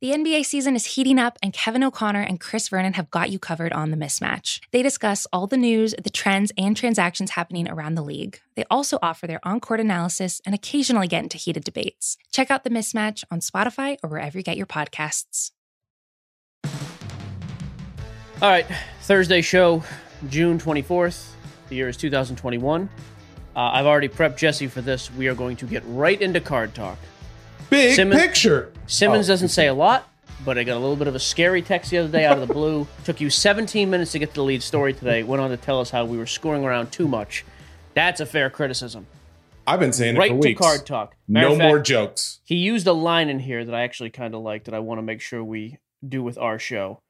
The NBA season is heating up, and Kevin O'Connor and Chris Vernon have got you covered on the mismatch. They discuss all the news, the trends, and transactions happening around the league. They also offer their on court analysis and occasionally get into heated debates. Check out the mismatch on Spotify or wherever you get your podcasts. All right, Thursday show, June 24th. The year is 2021. Uh, I've already prepped Jesse for this. We are going to get right into card talk. Big Simmons- picture. Simmons Oh, doesn't say a lot, but I got a little bit of a scary text the other day out of the blue. Took you 17 minutes to get to the lead story today. Went on to tell us how we were scoring around too much. That's a fair criticism. I've been saying it Right for to card talk. Matter No fact, more jokes. He used a line in here that I actually kind of like that I want to make sure we do with our show.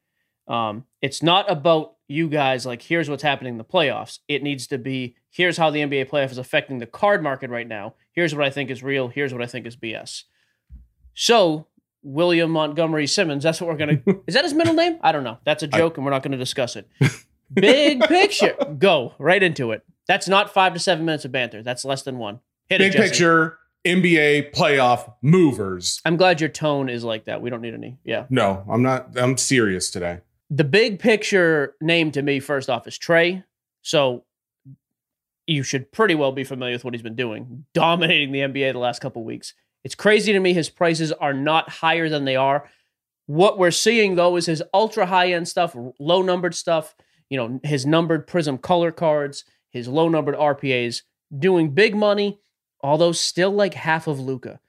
Um, it's not about you guys like here's what's happening in the playoffs. It needs to be here's how the NBA playoff is affecting the card market right now. Here's what I think is real. Here's what I think is BS. So William Montgomery Simmons, that's what we're gonna. is that his middle name? I don't know. That's a joke, and we're not going to discuss it. Big picture, go right into it. That's not five to seven minutes of banter. That's less than one. Hit Big it, picture. NBA playoff movers. I'm glad your tone is like that. We don't need any. Yeah. No, I'm not. I'm serious today. The big picture name to me, first off, is Trae. So you should pretty well be familiar with what he's been doing, dominating the NBA the last couple weeks. It's crazy to me his prices are not higher than they are. What we're seeing though is his ultra high end stuff, low numbered stuff, you know, his numbered prism color cards, his low numbered RPAs, doing big money, although still like half of Luka.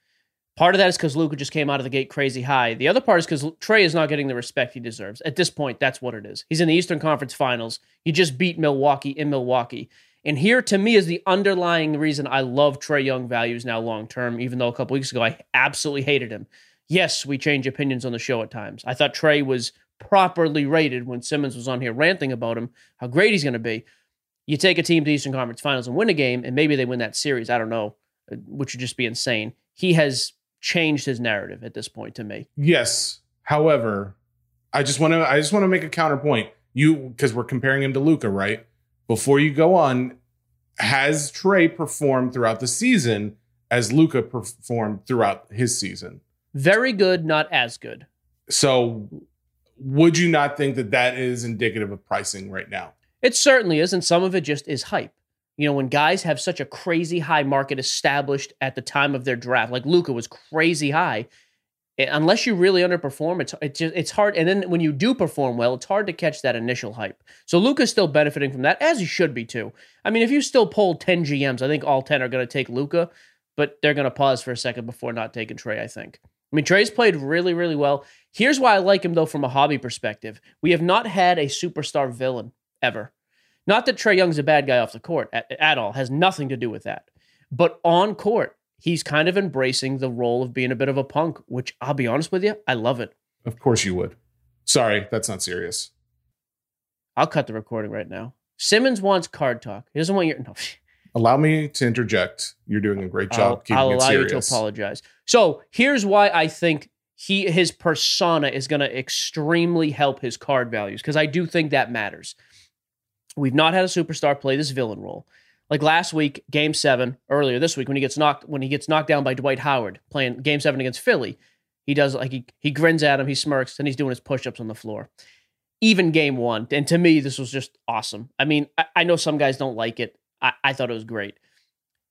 Part of that is because Luka just came out of the gate crazy high. The other part is because Trae is not getting the respect he deserves. At this point, that's what it is. He's in the Eastern Conference Finals. You just beat Milwaukee in Milwaukee. And here, to me, is the underlying reason I love Trae Young values now long term, even though a couple weeks ago I absolutely hated him. Yes, we change opinions on the show at times. I thought Trae was properly rated when Simmons was on here ranting about him, how great he's going to be. You take a team to Eastern Conference Finals and win a game, and maybe they win that series. I don't know, uh, which would just be insane. He has changed his narrative at this point to me. Yes. However, I just want to. I just want to make a counterpoint. You because we're comparing him to Luka, right? Before you go on, has Trae performed throughout the season as Luka performed throughout his season? Very good, not as good. So, would you not think that that is indicative of pricing right now? It certainly is, and some of it just is hype. You know, when guys have such a crazy high market established at the time of their draft, like Luka was crazy high. Eh, Unless you really underperform, it's it's just, it's hard. And then when you do perform well, it's hard to catch that initial hype. So Luka's still benefiting from that, as he should be too. I mean, if you still polled ten GMs, I think all ten are going to take Luka, but they're going to pause for a second before not taking Trae. I think. I mean, Trae's played really, really well. Here's why I like him though, from a hobby perspective. We have not had a superstar villain ever. Not that Trae Young's a bad guy off the court at, at all, has nothing to do with that. But on court, he's kind of embracing the role of being a bit of a punk, which I'll be honest with you, I love it. Of course you would. Sorry, that's not serious. I'll cut the recording right now. Simmons wants card talk. He doesn't want your no. Allow me to interject. You're doing a great job I'll, keeping I'll allow you to apologize. So here's why I think he his persona is going to extremely help his card values because I do think that matters. We've not had a superstar play this villain role. Like last week, Game Seven, earlier this week when he gets knocked when he gets knocked down by Dwight Howard playing Game Seven against Philly, he does like he he grins at him, he smirks, and he's doing his push-ups on the floor. Even Game One, and to me, this was just awesome. I mean, I, I know some guys don't like it. I, I thought it was great.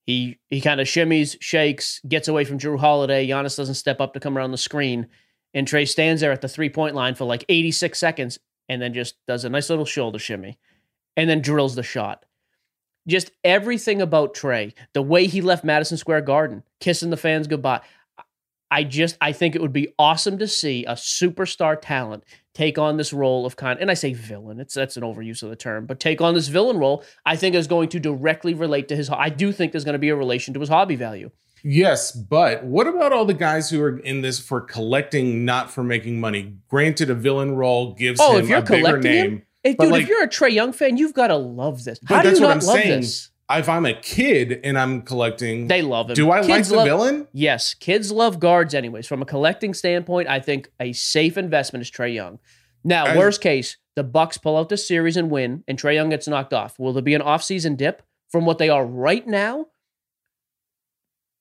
He he kind of shimmies, shakes, gets away from Jrue Holiday. Giannis doesn't step up to come around the screen, and Trae stands there at the three point line for like 86 seconds, and then just does a nice little shoulder shimmy, and then drills the shot. Just everything about Trae, the way he left Madison Square Garden, kissing the fans goodbye. I just I think it would be awesome to see a superstar talent take on this role of kind and I say villain it's that's an overuse of the term but take on this villain role I think is going to directly relate to his I do think there's going to be a relation to his hobby value Yes, but what about all the guys who are in this for collecting, not for making money? Granted, a villain role gives Oh, him if you're a bigger collecting him, name. Hey, dude like- if you're a Trae Young fan you've got to love this But how do you what not I'm love saying. this If I'm a kid and I'm collecting, they love him do I like the love- villain? Yes, kids love guards anyways. From a collecting standpoint, I think a safe investment is Trae Young. Now, As- worst case, the Bucks pull out the series and win, and Trae Young gets knocked off. Will there be an offseason dip from what they are right now?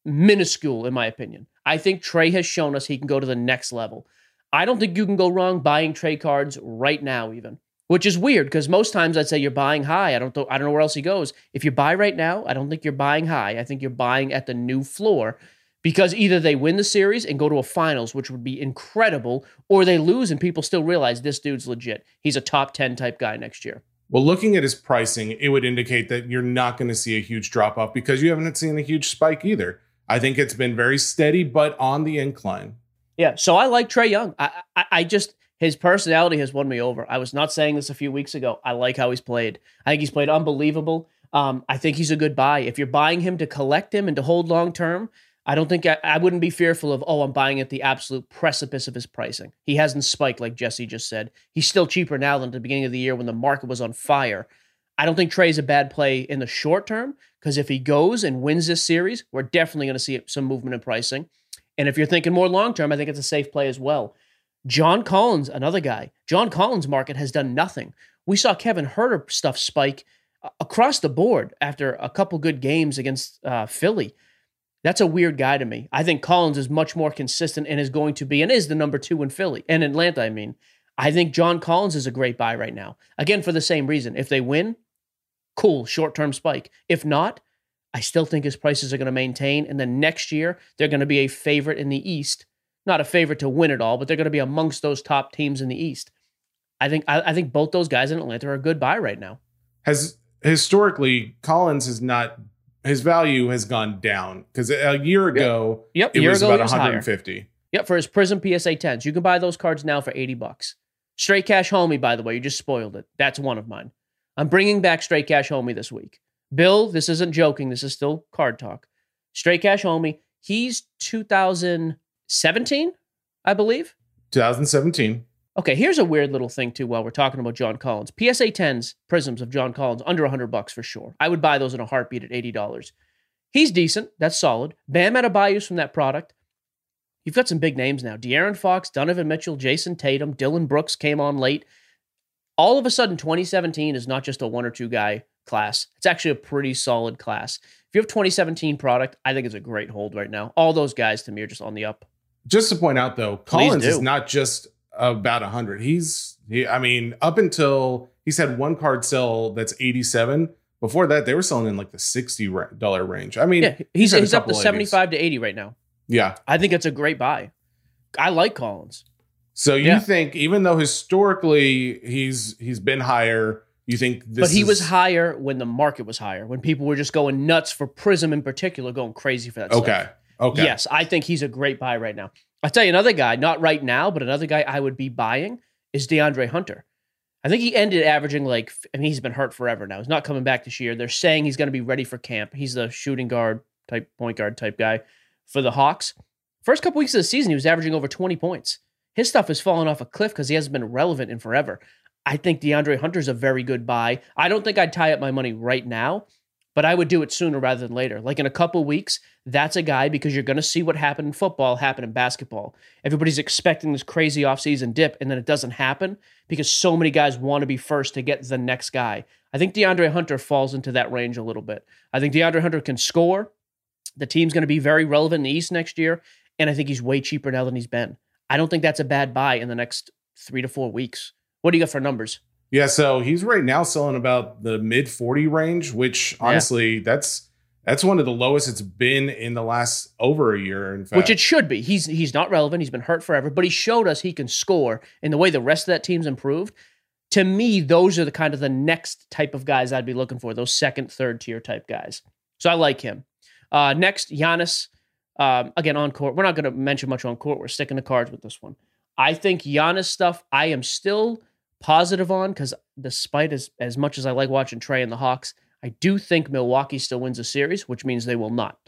Minuscule, in my opinion. I think Trae has shown us he can go to the next level. I don't think you can go wrong buying Trae cards right now, even. Which is weird because most times I'd say you're buying high. I don't th- I don't know where else he goes. If you buy right now, I don't think you're buying high. I think you're buying at the new floor because either they win the series and go to a finals, which would be incredible, or they lose and people still realize this dude's legit. He's a top 10 type guy next year. Well, looking at his pricing, it would indicate that you're not going to see a huge drop off because you haven't seen a huge spike either. I think it's been very steady, but on the incline. Yeah. So I like Trae Young. I, I, I just, his personality has won me over. I was not saying this a few weeks ago. I like how he's played. I think he's played unbelievable. Um, I think he's a good buy. If you're buying him to collect him and to hold long term, I don't think I, I, wouldn't be fearful of, oh, I'm buying at the absolute precipice of his pricing. He hasn't spiked like Jesse just said. He's still cheaper now than at the beginning of the year when the market was on fire. I don't think Trae's a bad play in the short term because if he goes and wins this series, we're definitely going to see some movement in pricing. And if you're thinking more long term, I think it's a safe play as well. John Collins, another guy. John Collins' market has done nothing. We saw Kevin Huerter stuff spike uh, across the board after a couple good games against uh, Philly. That's a weird guy to me. I think Collins is much more consistent and is going to be and is the number two in Philly and Atlanta. I mean, I think John Collins is a great buy right now. Again, for the same reason. If they win, cool, short term spike. If not, I still think his prices are going to maintain. And then next year, they're going to be a favorite in the East. Not a favorite to win it all, but they're going to be amongst those top teams in the East. I think I, I think both those guys in Atlanta are a good buy right now. Has historically Collins has not his value has gone down because a year ago, yep, it year was ago about was 150. Higher. Yep, for his Prism PSA 10s. You can buy those cards now for 80 bucks. Straight Cash Homie, by the way, you just spoiled it. That's one of mine. I'm bringing back Straight Cash Homie this week. Bill, this isn't joking. This is still card talk. Straight Cash Homie, he's 2017, I believe. 2017. Okay, here's a weird little thing too. While we're talking about John Collins, PSA 10s prisms of John Collins under 100 bucks for sure. I would buy those in a heartbeat at $80. He's decent. That's solid. Bam out of Adebayo's from that product. You've got some big names now. De'Aaron Fox, Donovan Mitchell, Jayson Tatum, Dillon Brooks came on late. All of a sudden, 2017 is not just a one or two guy class. It's actually a pretty solid class. If you have 2017 product, I think it's a great hold right now. All those guys to me are just on the up. Just to point out though, Collins is not just about 100. He's he, I mean, up until he's had one card sell that's 87 before that, they were selling in like the sixty dollar range. I mean, yeah, he's, he's, up to seventy five to eighty right now. Yeah, I think it's a great buy. I like Collins. So you yeah. think, even though historically he's he's been higher, you think this? But he is... was higher when the market was higher, when people were just going nuts for Prism in particular, going crazy for that. Okay. Stuff. Okay. Yes, I think he's a great buy right now. I'll tell you another guy, not right now, but another guy I would be buying is DeAndre Hunter. I think he ended averaging like, I mean, he's been hurt forever now. He's not coming back this year. They're saying he's going to be ready for camp. He's the shooting guard type, point guard type guy for the Hawks. First couple weeks of the season, he was averaging over 20 points. His stuff has fallen off a cliff because he hasn't been relevant in forever. I think DeAndre Hunter's a very good buy. I don't think I'd tie up my money right now, but I would do it sooner rather than later. Like in a couple weeks, that's a guy because you're going to see what happened in football happen in basketball. Everybody's expecting this crazy offseason dip, and then it doesn't happen because so many guys want to be first to get the next guy. I think DeAndre Hunter falls into that range a little bit. I think DeAndre Hunter can score. The team's going to be very relevant in the East next year, and I think he's way cheaper now than he's been. I don't think that's a bad buy in the next three to four weeks. What do you got for numbers? Yeah, so he's right now selling about the mid 40 range, which honestly, yeah. that's that's one of the lowest it's been in the last over a year. In fact, which it should be. He's he's not relevant. He's been hurt forever, but he showed us he can score. In the way the rest of that team's improved, to me, those are the kind of the next type of guys I'd be looking for. Those second, third tier type guys. So I like him. Uh, next, Giannis. Um, again, on court. We're not going to mention much on court. We're sticking to cards with this one. I think Giannis stuff. I am still positive on because despite as, as much as I like watching Trae and the Hawks, I do think Milwaukee still wins a series, which means they will not.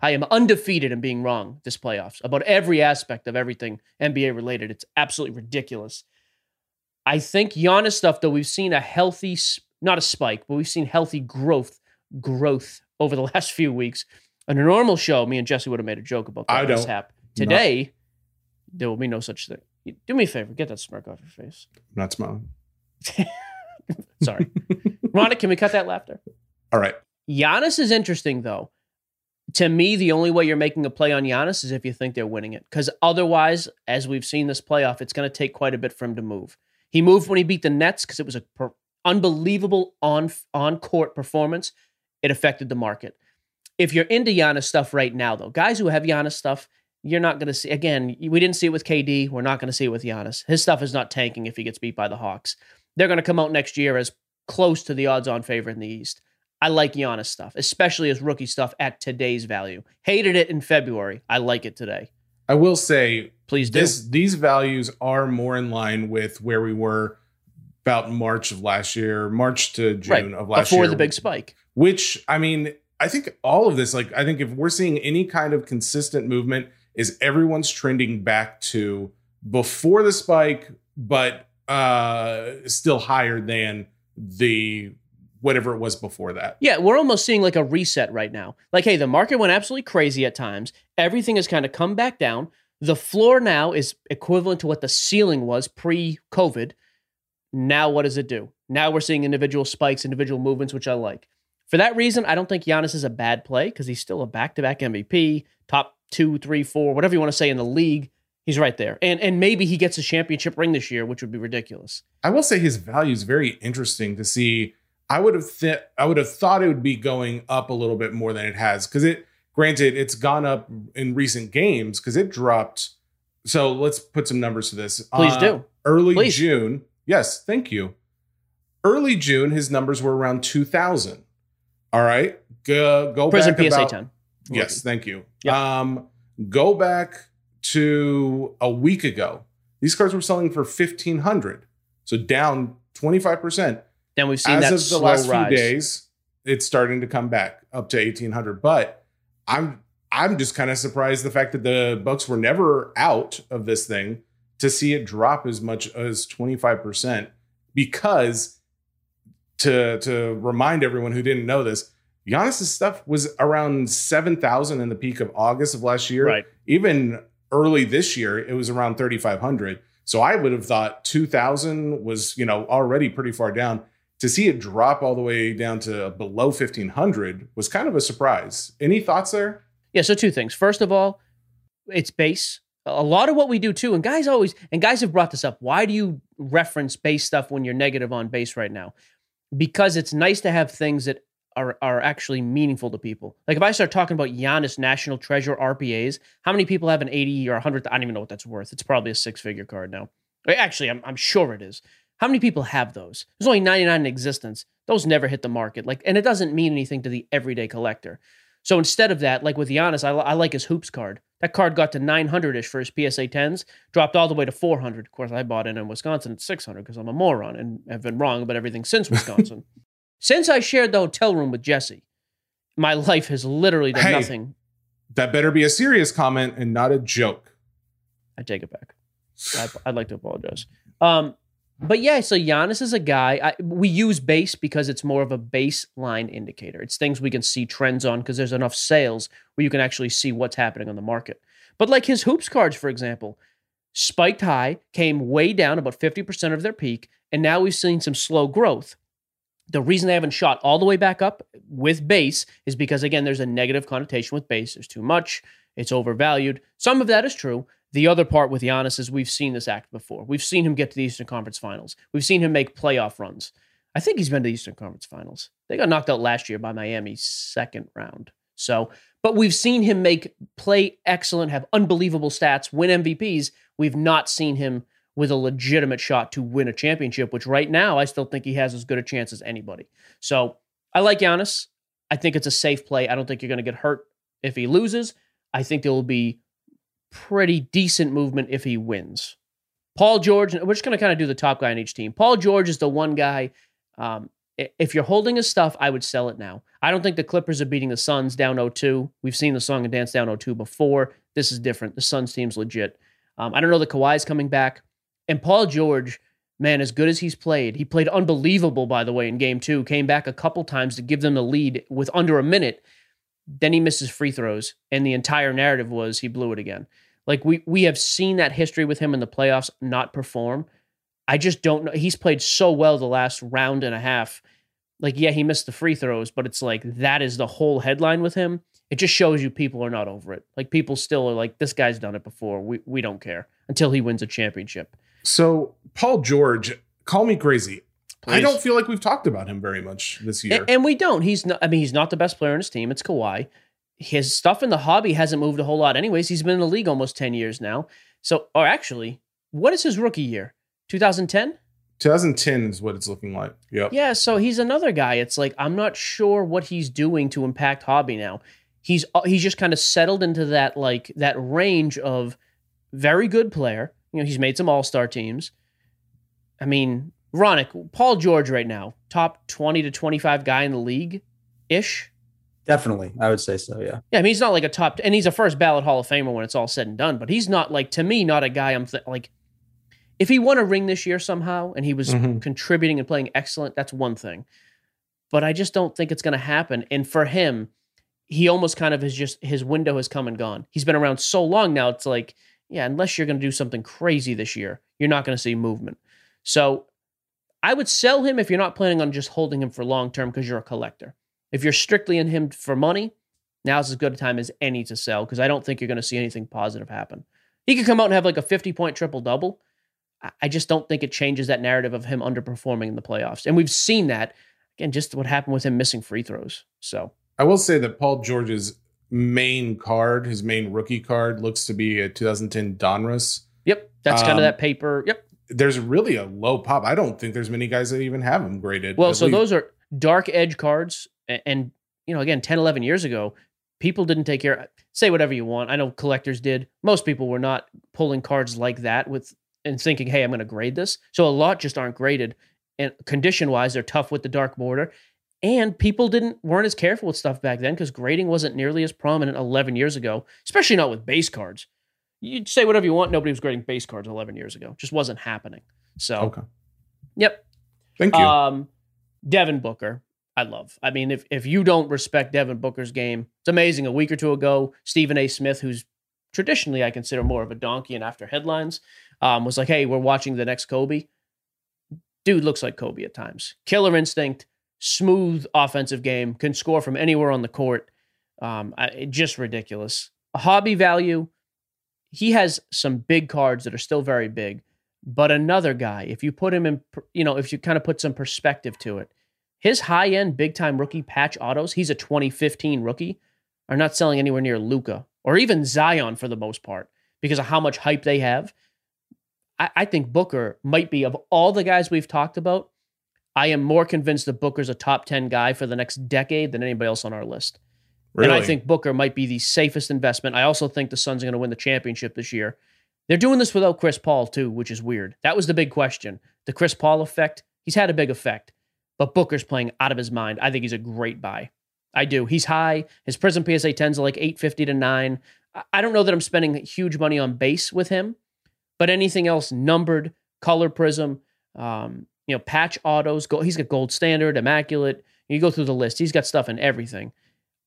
I am undefeated in being wrong this playoffs about every aspect of everything NBA related. It's absolutely ridiculous. I think Giannis stuff, though, we've seen a healthy, not a spike, but we've seen healthy growth, growth over the last few weeks. On a normal show, me and Jesse would have made a joke about that. I don't. Today, no. there will be no such thing. Do me a favor, get that smirk off your face. I'm not smiling. Sorry. Rhonda, can we cut that laughter? All right. Giannis is interesting, though. to me, the only way you're making a play on Giannis is if you think they're winning it. Because otherwise, as we've seen this playoff, it's going to take quite a bit for him to move. He moved when he beat the Nets because it was a per- unbelievable on on court performance. It affected the market. If you're into Giannis stuff right now, though, guys who have Giannis stuff, you're not going to see. Again, we didn't see it with KD. We're not going to see it with Giannis. His stuff is not tanking if he gets beat by the Hawks. They're going to come out next year as close to the odds-on favorite in the East. I like Giannis stuff, especially his rookie stuff at today's value. Hated it in February. I like it today. I will say, Please do. this these values are more in line with where we were about March of last year, March to June right of last before year. Before the big spike. which I mean, I think all of this, like, I think if we're seeing any kind of consistent movement, is everyone's trending back to before the spike, but uh still higher than the whatever it was before that. Yeah, we're almost seeing like a reset right now. Like, hey, the market went absolutely crazy at times. Everything has kind of come back down. The floor now is equivalent to what the ceiling was pre COVID. Now, what does it do? Now we're seeing individual spikes, individual movements, which I like. For that reason, I don't think Giannis is a bad play because he's still a back to back MVP, top two, three, four, whatever you want to say in the league. He's right there. And, and maybe he gets a championship ring this year, which would be ridiculous. I will say his value is very interesting to see. I would have th- I would have thought it would be going up a little bit more than it has because it granted it's gone up in recent games because it dropped. So let's put some numbers to this. Please Uh, do. Early Please. June, yes, thank you. Early June, his numbers were around two thousand. All right, go go Prism back PSA about, 10. Yes, thank you. Yep. Um, go back to a week ago. These cards were selling for fifteen hundred, so down twenty five percent. Then we've seen As that of the slow last rise. few days, it's starting to come back up to eighteen hundred. But I'm I'm just kind of surprised the fact that the Bucks were never out of this thing to see it drop as much as twenty five percent because to to remind everyone who didn't know this, Giannis's stuff was around seven thousand in the peak of August of last year. Right. Even early this year, it was around thirty five hundred. So I would have thought two thousand was you know already pretty far down. To see it drop all the way down to below fifteen hundred was kind of a surprise. Any thoughts there? Yeah, so two things. First of all, it's base. A lot of what we do too, and guys always and guys have brought this up. Why do you reference base stuff when you're negative on base right now? Because it's nice to have things that are are actually meaningful to people. Like if I start talking about Giannis National Treasure RPAs, how many people have an 80 or 100? I don't even know what that's worth. It's probably a six figure card now. Actually, I'm, I'm sure it is. How many people have those? There's only 99 in existence. Those never hit the market. Like, and it doesn't mean anything to the everyday collector. So instead of that, like with Giannis, I, I like his hoops card. That card got to 900 ish for his PSA 10s, dropped all the way to 400. Of course, I bought it in Wisconsin at 600 because I'm a moron and have been wrong about everything since Wisconsin. Since I shared the hotel room with Jesse, my life has literally done Hey. nothing. That better be a serious comment and not a joke. I take it back. I, I'd like to apologize. Um, but yeah, so Giannis is a guy. I, we use base because it's more of a baseline indicator. It's things we can see trends on because there's enough sales where you can actually see what's happening on the market. But like his hoops cards, for example, spiked high, came way down about 50% of their peak, and now we've seen some slow growth. The reason they haven't shot all the way back up with base is because, again, there's a negative connotation with base. There's too much, it's overvalued. Some of that is true. The other part with Giannis is we've seen this act before. We've seen him get to the Eastern Conference Finals. We've seen him make playoff runs. I think he's been to the Eastern Conference Finals. They got knocked out last year by Miami second round. So, but we've seen him make play excellent, have unbelievable stats, win MVPs. We've not seen him with a legitimate shot to win a championship, which right now I still think he has as good a chance as anybody. So I like Giannis. I think it's a safe play. I don't think you're going to get hurt if he loses. I think there will be pretty decent movement if he wins. Paul George, we're just going to kind of do the top guy on each team. Paul George is the one guy. Um, if you're holding his stuff, I would sell it now. I don't think the Clippers are beating the Suns down 0-2. We've seen the song and dance down 0-2 before. This is different. The Suns team's legit. Um, I don't know that Kawhi's coming back. And Paul George, man, as good as he's played, he played unbelievable, by the way, in game two. Came back a couple times to give them the lead with under a minute. Then he misses free throws, and the entire narrative was he blew it again. Like we we have seen that history with him in the playoffs not perform. I just don't know. He's played so well the last round and a half. Like, yeah, he missed the free throws, but it's like that is the whole headline with him. it just shows you people are not over it. Like people still are like, this guy's done it before. We we don't care until he wins a championship. So Paul George, call me crazy. I don't feel like we've talked about him very much this year. And, and we don't. He's not. I mean, he's not the best player on his team. It's Kawhi. His stuff in the hobby hasn't moved a whole lot, anyways. He's been in the league almost ten years now. So, or actually, what is his rookie year? 2010. 2010 is what it's looking like. Yep. Yeah. So he's another guy. It's like I'm not sure what he's doing to impact hobby now. He's uh, he's just kind of settled into that like that range of very good player. You know, he's made some All Star teams. I mean, Ronak, Paul George right now, top 20 to 25 guy in the league ish. Definitely, I would say so. Yeah. Yeah, I mean, he's not like a top, and he's a first ballot Hall of Famer when it's all said and done. But he's not like to me, not a guy. I'm th- like, if he won a ring this year somehow and he was Mhm. contributing and playing excellent, that's one thing. But I just don't think it's going to happen. And for him, he almost kind of has just his window has come and gone. He's been around so long now. It's like, yeah, unless you're going to do something crazy this year, you're not going to see movement. So I would sell him if you're not planning on just holding him for long term because you're a collector. If you're strictly in him for money, now's as good a time as any to sell because I don't think you're going to see anything positive happen. He could come out and have like a 50 point triple double. I- just don't think it changes that narrative of him underperforming in the playoffs. And we've seen that again, just what happened with him missing free throws. So I will say that Paul George's main card, his main rookie card, looks to be a 2010 Donruss. Yep, that's kind Um, of that paper. Yep. There's really a low pop. I don't think there's many guys that even have them graded. Well, so least- those are dark edge cards, and, you know, again, 10, 11 years ago, people didn't take care. Say whatever you want. I know collectors did. Most people were not pulling cards like that with and thinking, "Hey, I'm going to grade this." So a lot just aren't graded, and condition wise, they're tough with the dark border. And people didn't weren't as careful with stuff back then because grading wasn't nearly as prominent 11 years ago, especially not with base cards. You'd say whatever you want. Nobody was grading base cards 11 years ago. Just wasn't happening. So, okay. yep. Thank you. Um, Devin Booker, I love. I mean, if if you don't respect Devin Booker's game, it's amazing. A week or two ago, Stephen A. Smith, who's traditionally I consider more of a donkey and after headlines, um, was like, "Hey, we're watching the next Kobe." Dude looks like Kobe at times. Killer instinct, smooth offensive game, can score from anywhere on the court. Um, I, just ridiculous. A hobby value. He has some big cards that are still very big. But another guy, if you put him in, you know, if you kind of put some perspective to it, his high end big time rookie patch autos, he's a 2015 rookie, are not selling anywhere near Luka or even Zion for the most part because of how much hype they have. I, I think Booker might be, of all the guys we've talked about, I am more convinced that Booker's a top 10 guy for the next decade than anybody else on our list. really? And I think Booker might be the safest investment. I also think the Suns are going to win the championship this year. They're doing this without Chris Paul, too, which is weird. That was the big question. The Chris Paul effect, he's had a big effect, but Booker's playing out of his mind. I think he's a great buy. I do. He's high. His Prism PSA 10s are like 850 to 9. I- I don't know that I'm spending huge money on base with him, but anything else numbered, color prism, um, you know, patch autos, go, he's got gold standard, immaculate. You go through the list, he's got stuff in everything.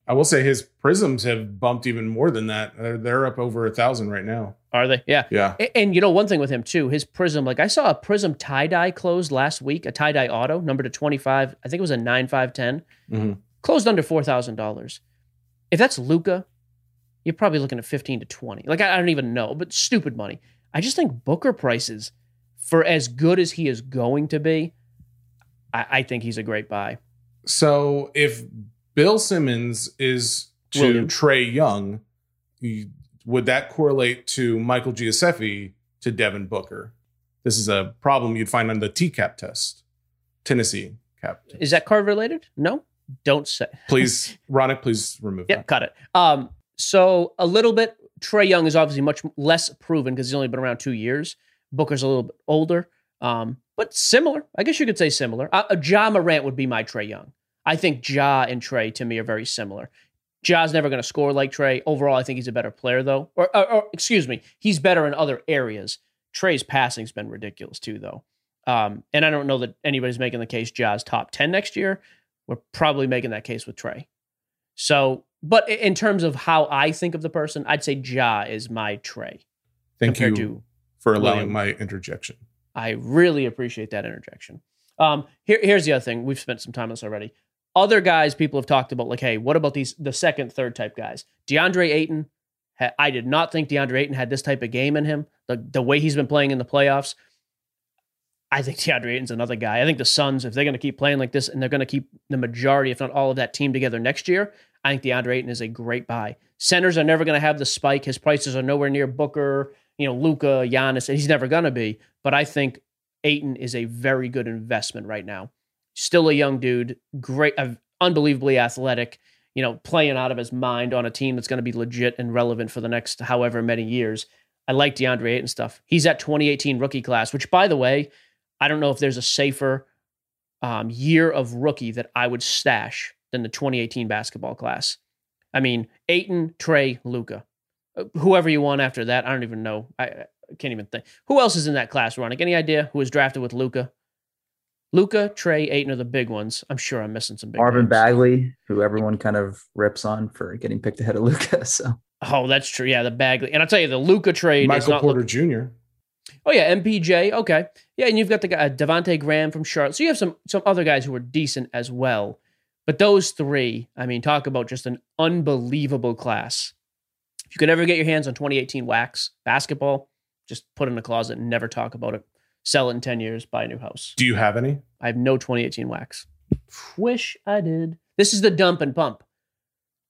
I will say his prisms have bumped even more than that. They're, they're up over a thousand right now. Are they? Yeah. Yeah. A- And, you know, one thing with him too, his prism, like I saw a prism tie dye closed last week, a tie dye auto, number to 25. I think it was a 9510, Mhm. closed under $4,000. If that's Luka, you're probably looking at 15 to 20. Like, I, I don't even know, but stupid money. I just think Booker prices, for as good as he is going to be, I, I think he's a great buy. So if Bill Simmons is to William. Trae Young, would that correlate to Michael Gioseffi to Devin Booker? This is a problem you'd find on the TCAP test, Tennessee cap. test. Is that card related? No? Don't say. please, Ronak, please remove Yep, that. cut it. Um, so a little bit. Trae Young is obviously much less proven because he's only been around two years. Booker's a little bit older, um, but similar. I guess you could say similar. Uh, Ja Morant would be my Trae Young. I think Ja and Trae to me are very similar. Ja's never going to score like Trae. Overall, I think he's a better player though. Or, or, or excuse me, he's better in other areas. Trae's passing's been ridiculous too, though. Um, and I don't know that anybody's making the case Ja's top ten next year. We're probably making that case with Trae. So, but in terms of how I think of the person, I'd say Ja is my Trae Thank compared you to. For allowing William. my interjection. I really appreciate that interjection. Um, here, here's the other thing. We've spent some time on this already. Other guys people have talked about, like, hey, what about these the second, third type guys? DeAndre Ayton. ha- I did not think DeAndre Ayton had this type of game in him. The the way he's been playing in the playoffs. I think DeAndre Ayton's another guy. I think the Suns, if they're going to keep playing like this and they're going to keep the majority, if not all of that team together next year, I think DeAndre Ayton is a great buy. Centers are never going to have the spike. His prices are nowhere near Booker, you know, Luka, Giannis, and he's never to be. But I think Ayton is a very good investment right now. Still a young dude, great, uh, unbelievably athletic, you know, playing out of his mind on a team that's going to be legit and relevant for the next however many years. I like DeAndre Ayton stuff. He's at 2018 rookie class, which, by the way, I don't know if there's a safer um, year of rookie that I would stash than the 2018 basketball class. I mean, Ayton, Trae, Luka, whoever you want after that. I don't even know. I, I can't even think. Who else is in that class, Ronak? Any idea who was drafted with Luka? Luka, Trae, Ayton are the big ones. I'm sure I'm missing some big Marvin names. Bagley, who everyone kind of rips on for getting picked ahead of Luka. So Oh, that's true. Yeah, the Bagley. And I'll tell you, the Luka trade is Michael not Porter look- Jr. Oh yeah, MPJ. Okay, yeah, and you've got the guy uh, Devonte Graham from Charlotte. So you have some some other guys who are decent as well. But those three, I mean, talk about just an unbelievable class. If you could ever get your hands on 2018 wax basketball, just put it in the closet and never talk about it. Sell it in 10 years, buy a new house. Do you have any? I have no 2018 wax. Wish I did. This is the dump and pump.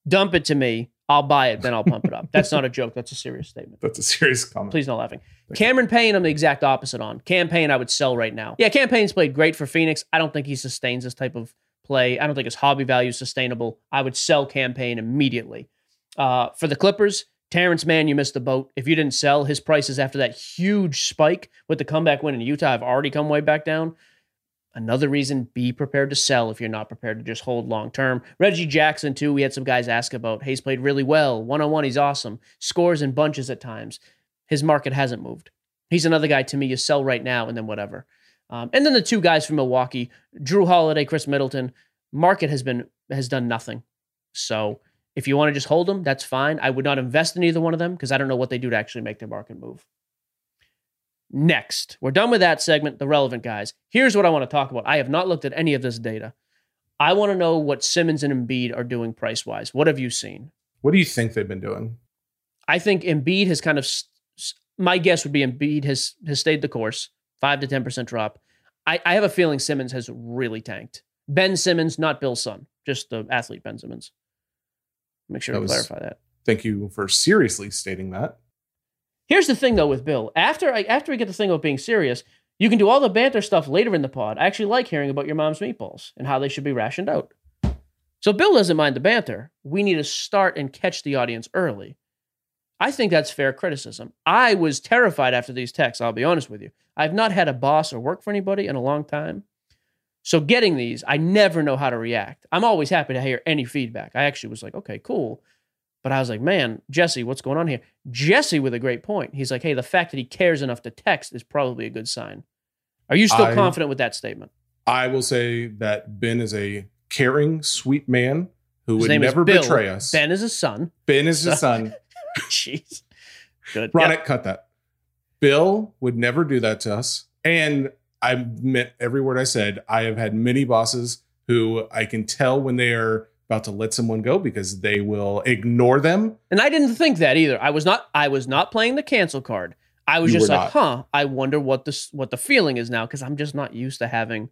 Dump it to me. I'll buy it, then I'll pump it up. That's not a joke. That's a serious statement. That's a serious comment. Please no laughing. Cameron Payne, I'm the exact opposite on. Cam Payne, I would sell right now. Yeah, Cam Payne's played great for Phoenix. I don't think he sustains this type of play. I don't think his hobby value is sustainable. I would sell Cam Payne immediately. Uh, for the Clippers, Terance Mann, you missed the boat. If you didn't sell, his prices after that huge spike with the comeback win in Utah have already come way back down. Another reason, be prepared to sell if you're not prepared to just hold long term. Reggie Jackson, too, we had some guys ask about. Hayes played really well. One on one, he's awesome. Scores in bunches at times. His market hasn't moved. He's another guy to me you sell right now and then whatever. Um, and then the two guys from Milwaukee, Jrue Holiday, Khris Middleton, market has been has done nothing. So if you want to just hold them, that's fine. I would not invest in either one of them because I don't know what they do to actually make their market move. Next, we're done with that segment, the relevant guys. Here's what I want to talk about. I have not looked at any of this data. I want to know what Simmons and Embiid are doing price wise. What have you seen? What do you think they've been doing? I think Embiid has kind of. My guess would be Embiid has has stayed the course, five to ten percent drop. I, I have a feeling Simmons has really tanked. Ben Simmons, not Bill's son, just the athlete Ben Simmons. Make sure That to was- clarify that. Thank you for seriously stating that. Here's the thing though with Bill. After I, after we get the thing about being serious, you can do all the banter stuff later in the pod. I actually like hearing about your mom's meatballs and how they should be rationed out. So Bill doesn't mind the banter. We need to start and catch the audience early. I think that's fair criticism. I was terrified after these texts, I'll be honest with you. I've not had a boss or work for anybody in a long time. So getting these, I never know how to react. I'm always happy to hear any feedback. I actually was like, okay, cool. But I was like, man, Jesse, what's going on here? Jesse with a great point. He's like, hey, the fact that he cares enough to text is probably a good sign. Are you still I- confident with that statement? I will say that Ben is a caring, sweet man who His would never betray us. Ben is his son. Ben is his son. Jeez. Good. Ronak, Yeah. cut that. Bill would never do that to us. And I meant every word I said. I have had many bosses who I can tell when they are about to let someone go because they will ignore them. And I didn't think that either. I was not I was not playing the cancel card. I was You just like, huh, I wonder what this what the feeling is now because I'm just not used to having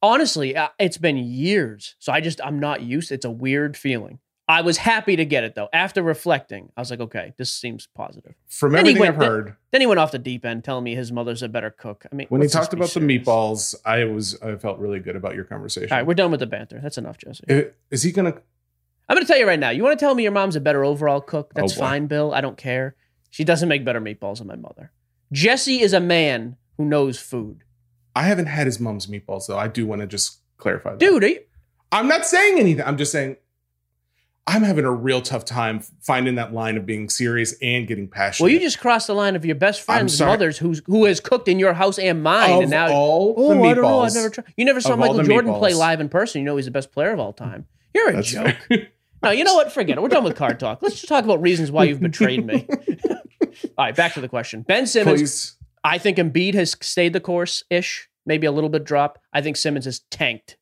Honestly, uh, it's been years. So I just I'm not used. It's a weird feeling. I was happy to get it though. After reflecting, I was like, okay, this seems positive. From Then he everything I've heard, Then he went off the deep end telling me his mother's a better cook. I mean, when he talked about the serious. meatballs, I was I felt really good about your conversation. All right, we're done with the banter. That's enough, Jesse. I- Is he gonna? I'm going to tell you right now. You want to tell me your mom's a better overall cook? That's Oh, fine, Bill. I don't care. She doesn't make better meatballs than my mother. Jesse is a man who knows food. I haven't had his mom's meatballs though. I do want to just clarify that. Dude, are you, I'm not saying anything. I'm just saying I'm having a real tough time finding that line of being serious and getting passionate. well, you just crossed the line of your best friend's mother's who's, who has cooked in your house and mine. of and now, all oh, the I don't know. I've never tried. You never saw Michael Jordan play live in person. You know he's the best player of all time. You're a That's joke. fair. No, you know what? Forget it. We're done with card talk. Let's just talk about reasons why you've betrayed me. all right, back to the question. Ben Simmons, Please. I think Embiid has stayed the course ish, maybe a little bit drop. I think Simmons has tanked.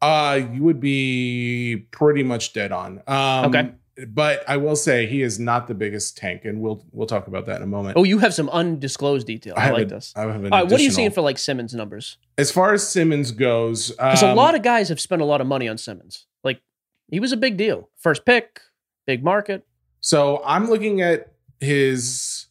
Uh, you would be pretty much dead on. Um, Okay. But I will say he is not the biggest tank, and we'll we'll talk about that in a moment. Oh, you have some undisclosed detail. I, have like a- this. I have an right, what are you seeing for like Simmons numbers? as far as Simmons goes? Because a um, lot of guys have spent a lot of money on Simmons. Like he was a big deal, first pick, big market. So I'm looking at his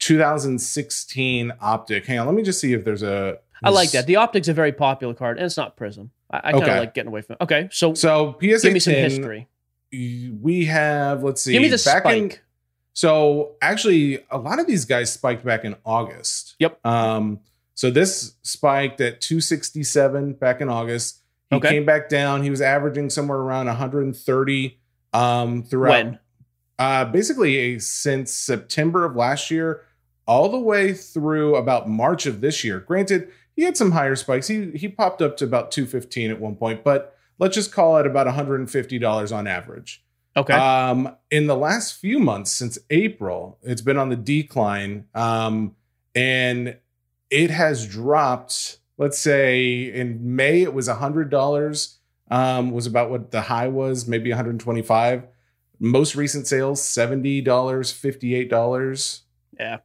2016 optic. Hang on, let me just see if there's a. I like that. The optic's a very popular card, and it's not Prism. I, I kind of Okay. like getting away from it. Okay, so, So PSA give me some 10, history. We have let's see. Give me the back in- spike. So actually, a lot of these guys spiked back in August. Yep. Um. So this spiked at 267 back in August. He Okay. came back down. He was averaging somewhere around 130 um throughout when? uh basically since September of last year all the way through about March of this year. Granted, he had some higher spikes. He he popped up to about 215 at one point, but let's just call it about $150 on average. Okay. Um, in the last few months since April, it's been on the decline. Um, and it has dropped, let's say in May, it was a hundred dollars, um, was about what the high was, maybe 125. Most recent sales, $70, $58. Yeah.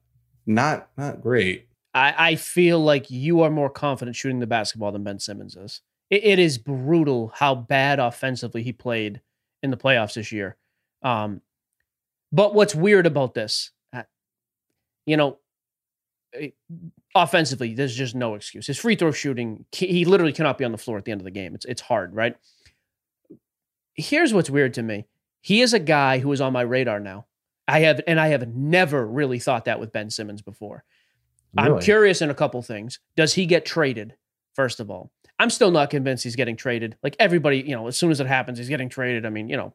Not not great. I, I feel like you are more confident shooting the basketball than Ben Simmons is. It, it is brutal how bad offensively he played in the playoffs this year. Um, but what's weird about this, uh, you know, eh, offensively, there's just no excuse. His free throw shooting, he he literally cannot be on the floor at the end of the game. It's it's hard, right? Here's what's weird to me. He is a guy who is on my radar now. I have, and I have never really thought that with Ben Simmons before. I'm curious in a couple things. Does he get traded? First of all, I'm still not convinced he's getting traded. Like everybody, you know, as soon as it happens, he's getting traded. I mean, you know,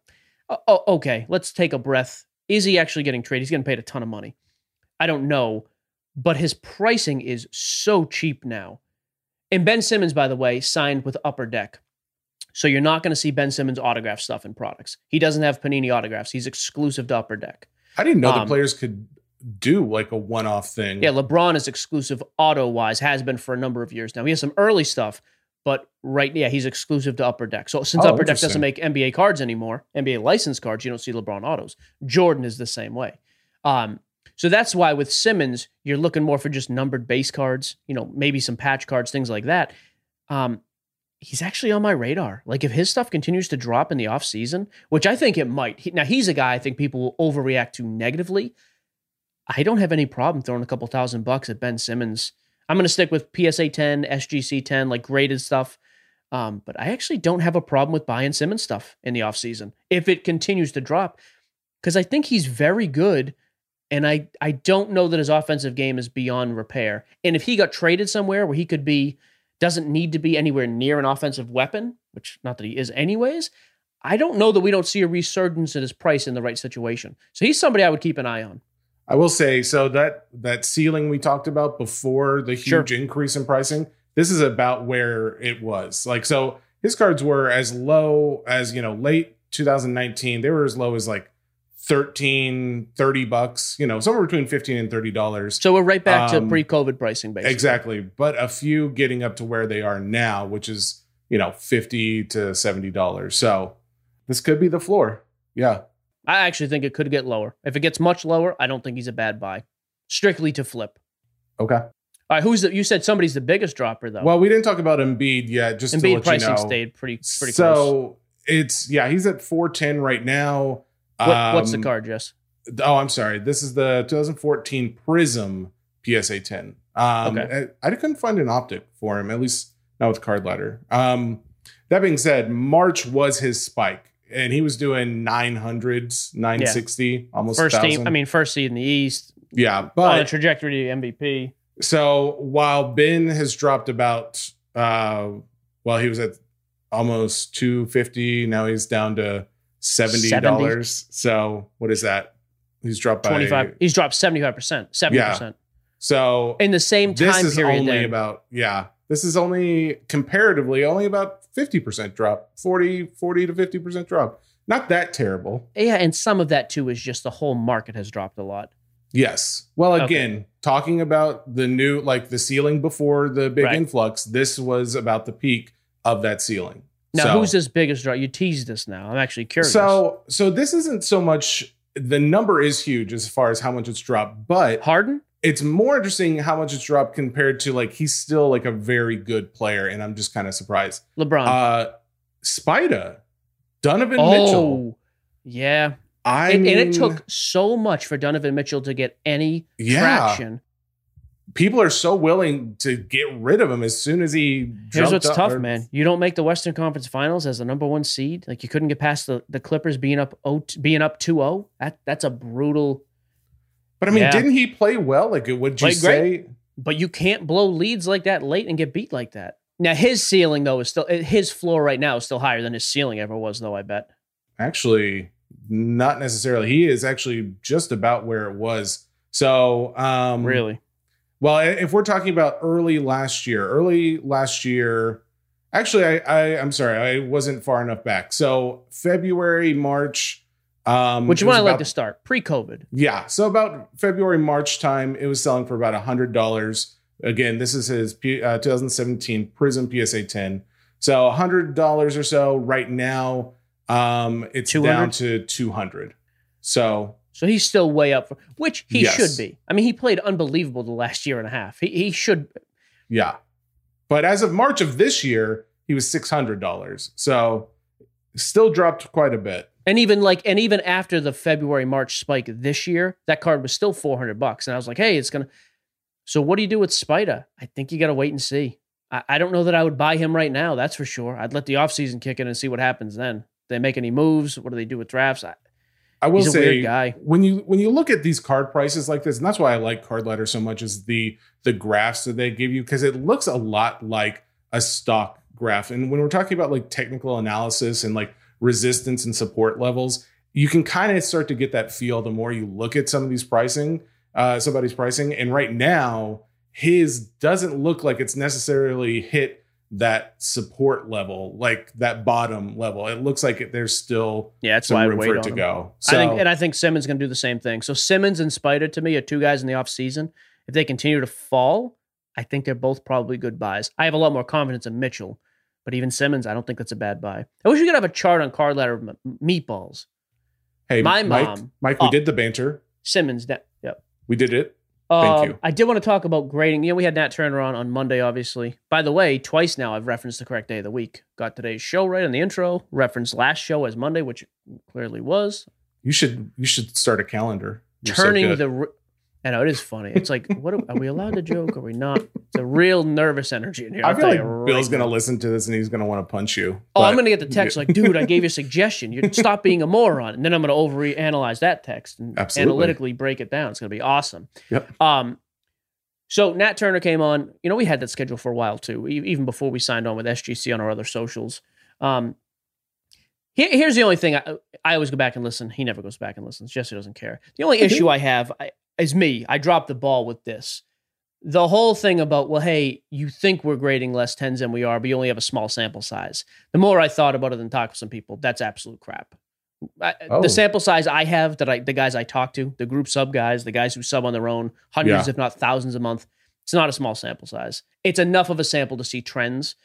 oh, okay, let's take a breath. Is he actually getting traded? He's getting paid a ton of money. I don't know, but his pricing is so cheap now. And Ben Simmons, by the way, signed with Upper Deck. So you're not going to see Ben Simmons autograph stuff in products. He doesn't have Panini autographs. He's exclusive to Upper Deck. I didn't know the Um, players could do like a one-off thing. Yeah, LeBron is exclusive auto wise, has been for a number of years now. He has some early stuff, but right, yeah, he's exclusive to Upper Deck. So since Oh, Upper Deck doesn't make NBA cards anymore, NBA license cards, you don't see LeBron autos. Jordan is the same way. Um, so that's why with Simmons, you're looking more for just numbered base cards, you know, maybe some patch cards, things like that. Um, he's actually on my radar. Like if his stuff continues to drop in the off season, which I think it might. He, now he's a guy I think people will overreact to negatively. I don't have any problem throwing a couple thousand bucks at Ben Simmons. I'm going to stick with PSA 10, SGC 10, like graded stuff. Um, but I actually don't have a problem with buying Simmons stuff in the offseason if it continues to drop because I think he's very good. And I, I don't know that his offensive game is beyond repair. And if he got traded somewhere where he could be, doesn't need to be anywhere near an offensive weapon, which not that he is anyways, I don't know that we don't see a resurgence in his price in the right situation. So he's somebody I would keep an eye on. I will say so that that ceiling we talked about before the Sure. huge increase in pricing, this is about where it was. Like so his cards were as low as, you know, late 2019. They were as low as like 13, 30 bucks, you know, somewhere between 15 and 30 dollars. So we're right back to Um, pre-COVID pricing, basically. Exactly. But a few getting up to where they are now, which is, you know, 50 to 70 dollars. So this could be the floor. Yeah. I actually think it could get lower. If it gets much lower, I don't think he's a bad buy. Strictly to flip. Okay. All right, who's the? You said somebody's the biggest dropper though. Well, we didn't talk about Embiid yet, just to Embiid let pricing you know. stayed pretty pretty close. so close. it's yeah, he's at 410 right now. What, what's the Um, card, Jess? Oh, I'm sorry. This is the 2014 Prism PSA 10. Um, Okay. I, I couldn't find an optic for him, at least not with card ladder. Um, that being said, March was his spike, and he was doing 900s, 960, almost First 1,000. team. I mean, first seed in the East. yeah, on a trajectory to MVP. so while Ben has dropped about, uh, well, he was at almost 250. Now he's down to $70. So what is that? He's dropped by Twenty five. He's dropped seventy five percent. Seventy percent So in the same time this is period. only then. about yeah this is only comparatively only about 50% drop 40 40 to 50% drop not that terrible yeah, and some of that too is just the whole market has dropped a lot. yes well Okay. again talking about the new like the ceiling before the big Right. influx this was about the peak of that ceiling Now, So- who's this biggest draw? You teased this now. I'm actually curious. So so this isn't so much the number is huge as far as how much it's dropped, but Harden? It's more interesting how much it's dropped compared to like he's still like a very good player, and I'm just kind of surprised. LeBron. Uh Spida, Donovan oh, Mitchell. yeah. I And, mean, and it took so much for Donovan Mitchell to get any Yeah. traction. people are so willing to get rid of him as soon as he. Here's what's up- tough, or- man. You don't make the Western Conference Finals as the number one seed. Like you couldn't get past the, the Clippers being up 0 being up 2-0. That that's a brutal. But I mean, Yeah. didn't he play well? Like, would you Played say? But you can't blow leads like that late and get beat like that. Now his ceiling though is still his floor right now is still higher than his ceiling ever was though. I bet. Actually, not necessarily. He is actually just about where it was. So, um, Really. Well, if we're talking about early last year, early last year, actually, I, I I'm sorry, I wasn't far enough back. So February, March, um, Which one I like to start pre-COVID. Yeah, so about February, March time, it was selling for about a hundred dollars. Again, this is his uh, 2017 Prism PSA 10. So a hundred dollars or so right now. Um, it's 200? down to 200. So So he's still way up, for, which he Yes. should be. I mean, he played unbelievable the last year and a half. He he should. Yeah. But as of March of this year, he was $600. So still dropped quite a bit. And even like, and even after the February March spike this year, that card was still four hundred bucks. And I was like, hey, it's gonna. So what do you do with Spida? I think you got to wait and see. I, I don't know that I would buy him right now. That's for sure. I'd let the offseason kick in and see what happens then. they make any moves? What do they do with drafts? I, I will say weird guy. when you when you look at these card prices like this, and that's why I like Card Ladder so much is the the graphs that they give you because it looks a lot like a stock graph. And when we're talking about like technical analysis and like resistance and support levels, you can kind of start to get that feel the more you look at some of these pricing, uh, somebody's pricing. And right now, his doesn't look like it's necessarily hit that support level, like that bottom level. It looks like it, there's still Yeah, that's some why room for it to him. go. So, I think, and I think Simmons going to do the same thing. So Simmons and Spida to me are two guys in the offseason. If they continue to fall, I think they're both probably good buys. I have a lot more confidence in Mitchell, but even Simmons, I don't think that's a bad buy. I wish we could have a chart on card ladder m- meatballs. Hey, My Mike, mom- Mike, we Oh. did the banter. Simmons, that, yep. We did it. Thank Um, you. I did want to talk about grading. You know, we had Nat Turner on on Monday, obviously. By the way, twice now I've referenced the correct day of the week. Got today's show right in the intro. Referenced last show as Monday, which it clearly was. You should you should start a calendar. You're turning good. the. I know it is funny. It's like, what are, are we allowed to joke? Are we not? It's a real nervous energy in here. I feel like right Bill's gonna listen to this and he's gonna want to punch you. Oh, I'm gonna get the text like, dude, I gave you a suggestion. You stop being a moron, and then I'm gonna overanalyze that text and Absolutely. analytically break it down. It's gonna be awesome. Yep. Um, so Nat Turner came on. You know, we had that schedule for a while too, even before we signed on with SGC on our other socials. Um, here's the only thing I, I always go back and listen. He never goes back and listens. Jesse doesn't care. The only issue I have I, is me. I dropped the ball with this. The whole thing about, well, hey, you think we're grading less tens than we are, but you only have a small sample size. The more I thought about it and talked with some people, that's absolute crap. I, Oh. The sample size I have that I, the guys I talk to, the group sub guys, the guys who sub on their own, hundreds Yeah. if not thousands a month, it's not a small sample size. It's enough of a sample to see trends.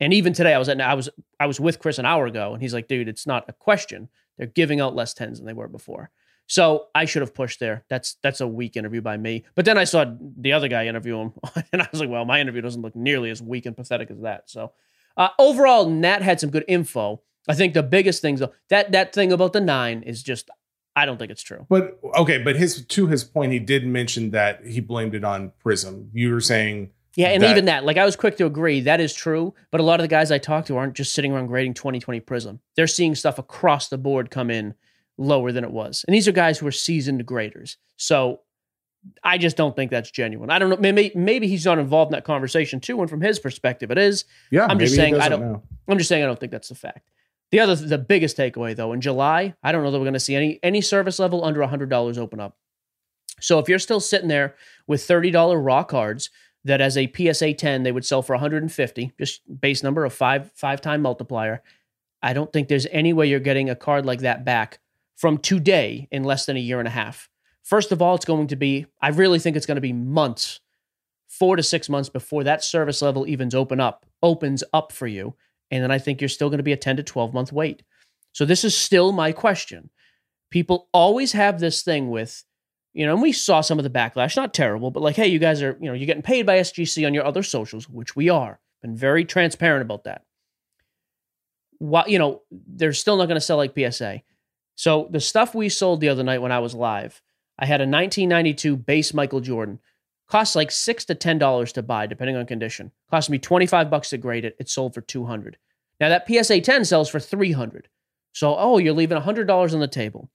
And even today, I was at I was I was with Chris an hour ago, and he's like, "Dude, it's not a question. They're giving out less tens than they were before." So I should have pushed there. That's that's a weak interview by me. But then I saw the other guy interview him, and I was like, "Well, my interview doesn't look nearly as weak and pathetic as that." So uh, overall, Nat had some good info. I think the biggest things though that that thing about the nine is just I don't think it's true. But okay, but his to his point, he did mention that he blamed it on Prism. You were saying Yeah, and that- even that, like I was quick to agree, that is true. But a lot of the guys I talk to aren't just sitting around grading 2020 Prism. They're seeing stuff across the board come in lower than it was. And these are guys who are seasoned graders. So I just don't think that's genuine. I don't know. Maybe maybe he's not involved in that conversation too. And from his perspective, it is. yeah, I'm just saying I don't- know. I'm just saying I don't think that's the fact. The other, the biggest takeaway though, in July, I don't know that we're going to see any any service level under hundred dollars open up. So if you're still sitting there with thirty dollar raw cards that as a PSA ten they would sell for 150, just base number of five five time multiplier, I don't think there's any way you're getting a card like that back from today in less than a year and a half. First of all, it's going to be I really think it's going to be months, four to six months before that service level evens open up opens up for you And then I think you're still going to be a 10 to 12 month wait. So this is still my question. People always have this thing with, you know, and we saw some of the backlash, not terrible, but like, hey, you guys are, you know, you're getting paid by SGC on your other socials, which we are. Been very transparent about that. While, you know, they're still not going to sell like PSA. So the stuff we sold the other night when I was live, I had a 1992 base Michael Jordan. Costs like six to ten dollars to buy, depending on condition. Cost me 25 bucks to grade it. It sold for 200. Now that PSA 10 sells for 300. So, oh, you're leaving $100 on the table.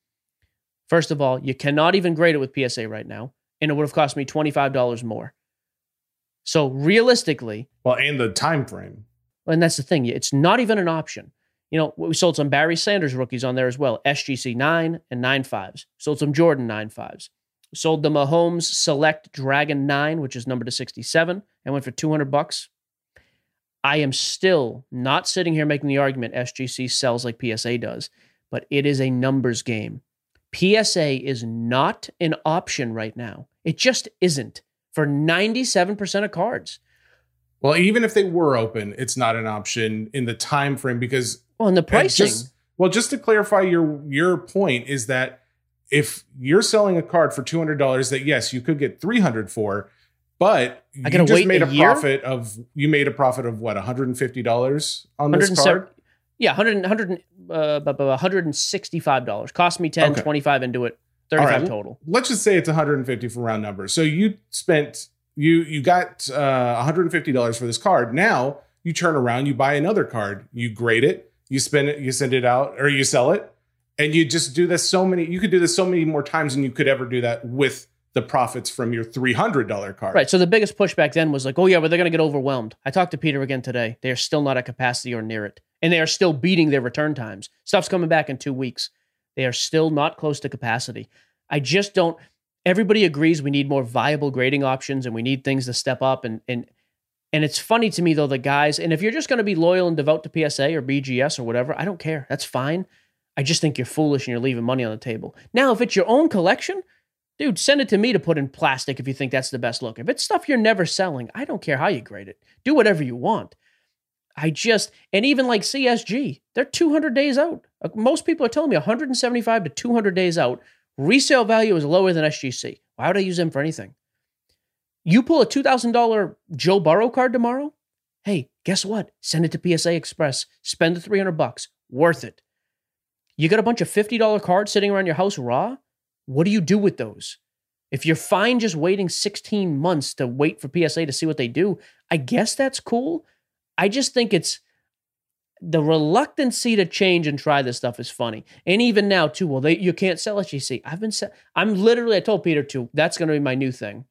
First of all, you cannot even grade it with PSA right now, and it would have cost me $25 more. So realistically, Well, and the time frame. and that's the thing, it's not even an option. You know, we sold some Barry Sanders rookies on there as well, SGC 9 and 9 5s. Sold some Jordan 9 5s. Sold the Mahomes Select Dragon 9, which is number to 67, and went for 200 bucks. I am still not sitting here making the argument SGC sells like PSA does, but it is a numbers game. PSA is not an option right now. It just isn't for 97% of cards. Well, even if they were open, it's not an option in the time frame because Well, and the pricing. Just, well, just to clarify your your point is that if you're selling a card for two hundred dollars, that yes, you could get three hundred for, but you I gotta just wait made a a, profit of you made a profit of what one hundred and fifty dollars on this card. Yeah, 100, 100, uh, bu- bu- $165. Cost me 10, Okay. 25 into it, 35 right. total. Let's just say it's one hundred and fifty for round numbers. So you spent you you got uh, one hundred and fifty dollars for this card. Now you turn around, you buy another card, you grade it, you spend it, you send it out, or you sell it, and you just do this so many. You could do this so many more times than you could ever do that with the profits from your three hundred dollar card. Right. So the biggest pushback then was like, oh, yeah, but they're going to get overwhelmed. I talked to Peter again today. They are still not at capacity or near it. And they are still beating their return times. Stuff's coming back in two weeks. They are still not close to capacity. I just don't. Everybody agrees we need more viable grading options and we need things to step up. And, and, and it's funny to me, though, the guys, and if you're just going to be loyal and devout to PSA or BGS or whatever, I don't care. That's fine. I just think you're foolish and you're leaving money on the table. Now, if it's your own collection, dude, send it to me to put in plastic if you think that's the best look. If it's stuff you're never selling, I don't care how you grade it. Do whatever you want. I just, and even like CSG, they're 200 days out. Uh, Most people are telling me 175 to 200 days out. Resale value is lower than SGC. Why would I use them for anything? You pull a $2,000 Joe Burrow card tomorrow? Hey, guess what? Send it to PSA Express. Spend the 300 bucks. Worth it. You got a bunch of $50 cards sitting around your house raw? What do you do with those? If you're fine just waiting 16 months to wait for PSA to see what they do, I guess that's cool. I just think it's the reluctancy to change and try this stuff is funny. And even now, too, well, they you can't sell it. You see, I've been se- I'm literally I told Peter too, that's gonna be my new thing.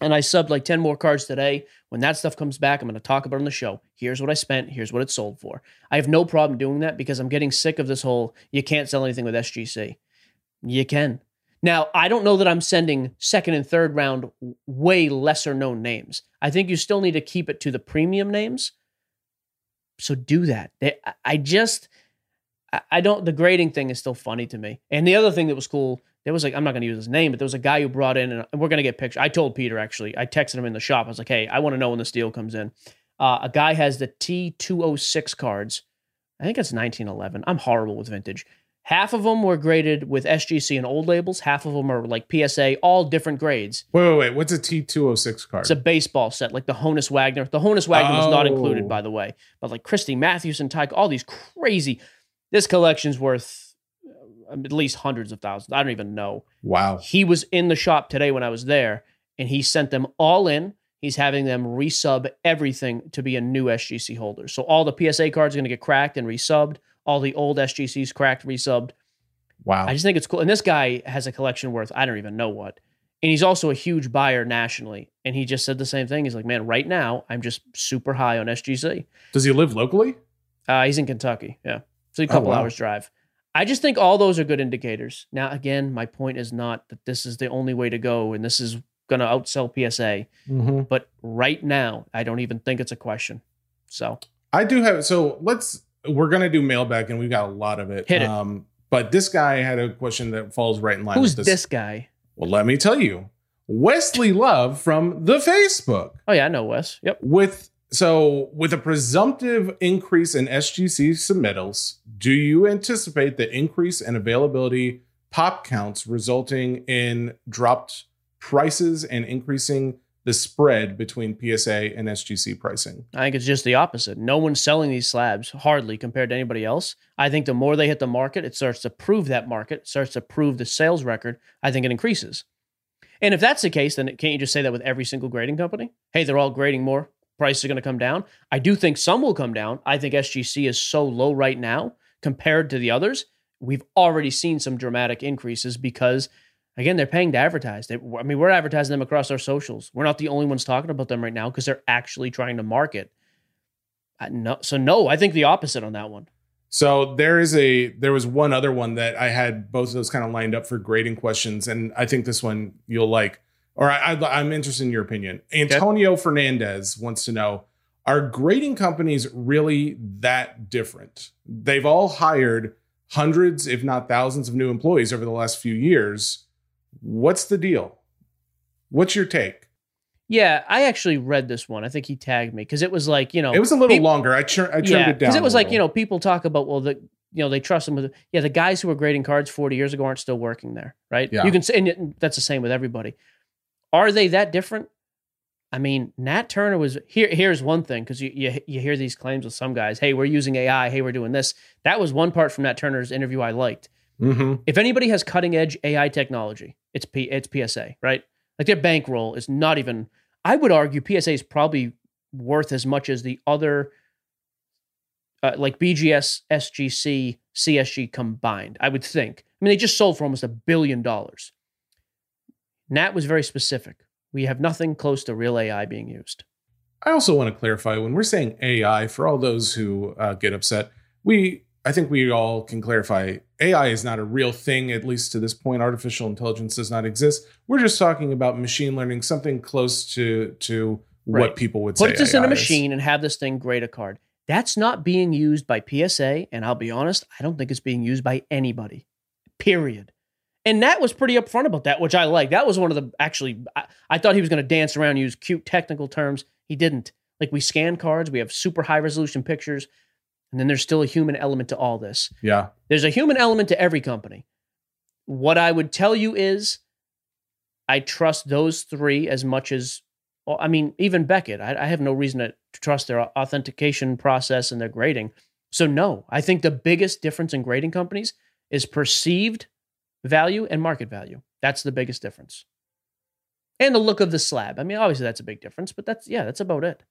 And I subbed like 10 more cards today. When that stuff comes back, I'm going to talk about on the show. Here's what I spent. Here's what it sold for. I have no problem doing that because I'm getting sick of this whole you can't sell anything with SGC. You can. Now, I don't know that I'm sending second and third round way lesser known names. I think you still need to keep it to the premium names. So do that. I just, I- don't, the grading thing is still funny to me. And the other thing that was cool, there was like, I'm not going to use his name, but there was a guy who brought in, and we're going to get pictures. I told Peter actually, I texted him in the shop. I was like, hey, I want to know when this deal comes in. Uh, a guy has the T206 cards. I think it's 1911. I'm horrible with vintage. Half of them were graded with SGC and old labels. Half of them are like PSA, all different grades. Wait, wait, wait. What's a T two hundred six card? It's a baseball set, like the Honus Wagner. The Honus Wagner was not Oh. included, by the way, but like Christy Matthews and Tyke, all these crazy. This collection's worth uh, at least hundreds of thousands. I don't even know. wow. He was in the shop today when I was there, and he sent them all in. He's having them resub everything to be a new SGC holder. So all the PSA cards are going to get cracked and resubbed. All the old SGCs cracked, resubbed. Wow. I just think it's cool. And this guy has a collection worth I don't even know what. And he's also a huge buyer nationally. And he just said the same thing. He's like, man, right now I'm just super high on SGC. Does he live locally? Uh, he's in Kentucky. Yeah. So a Oh, couple wow. hours drive. I just think all those are good indicators. Now, again, my point is not that this is the only way to go and this is going to outsell PSA. Mm-hmm. But right now, I don't even think it's a question. So I do have so let's we're gonna do mailbag and we've got a lot of it. Hit it. Um but this guy had a question that falls right in line who's with this guy? Well, let me tell you. Wesley Love from the Facebook Oh, yeah, I know Wes. Yep. with So, with a presumptive increase in SGC submittals, do you anticipate the increase in availability pop counts resulting in dropped prices and increasing the spread between PSA and SGC pricing? I think it's just the opposite. No one's selling these slabs hardly compared to anybody else. I think the more they hit the market, it starts to prove that market, starts to prove the sales record. I think it increases. And if that's the case, then can't you just say that with every single grading company? Hey, they're all grading more. Prices are going to come down. I do think some will come down. I think SGC is so low right now compared to the others. We've already seen some dramatic increases because Again, they're paying to advertise. They, I mean, we're advertising them across our socials. We're not the only ones talking about them right now because they're actually trying to market. I, no, so no, I think the opposite on that one. So there is a there was one other one that I had both of those kind of lined up for grading questions, and I think this one you'll like, or I, I, am interested in your opinion. Antonio okay. Fernandez wants to know: Are grading companies really that different? They've all hired hundreds, if not thousands, of new employees over the last few years What's the deal? What's your take? Yeah, I actually read this one. I think he tagged me because it was like you know it was a little people, longer. I, chur- I turned yeah, it down because it was like you know people talk about well the you know they trust them with yeah the guys who were grading cards 40 years ago aren't still working there right yeah. you can say and that's the same with everybody are they that different I mean, Nat Turner was here. Here's one thing because you, you you hear these claims with some guys. Hey, we're using AI. Hey, we're doing this. That was one part from Nat Turner's interview I liked. Mm-hmm. If anybody has cutting edge AI technology, it's P, it's PSA, right? Like their bankroll is not even. I would argue PSA is probably worth as much as the other, uh, like BGS, SGC, CSG combined. I would think. I mean, they just sold for almost a billion dollars. Nat was very specific. We have nothing close to real AI being used. I also want to clarify when we're saying AI, for all those who uh, get upset, we I think we all can clarify AI is not a real thing, at least to this point. Artificial intelligence does not exist. We're just talking about machine learning, something close to to right. what people would Put say. Put this AI in a machine is. and have this thing grade a card. That's not being used by PSA, and I'll be honest, I don't think it's being used by anybody. Period. And Nat was pretty upfront about that, which I like. That was one of the actually. I, I thought he was going to dance around, use cute technical terms. He didn't. Like we scan cards, we have super high resolution pictures. And then there's still a human element to all this. Yeah. There's a human element to every company. What I would tell you is I trust those three as much as, well, I mean, even Beckett. I, I have no reason to trust their authentication process and their grading. So, no, I think the biggest difference in grading companies is perceived value and market value. That's the biggest difference. And the look of the slab. I mean, obviously that's a big difference, but that's, yeah, that's about it.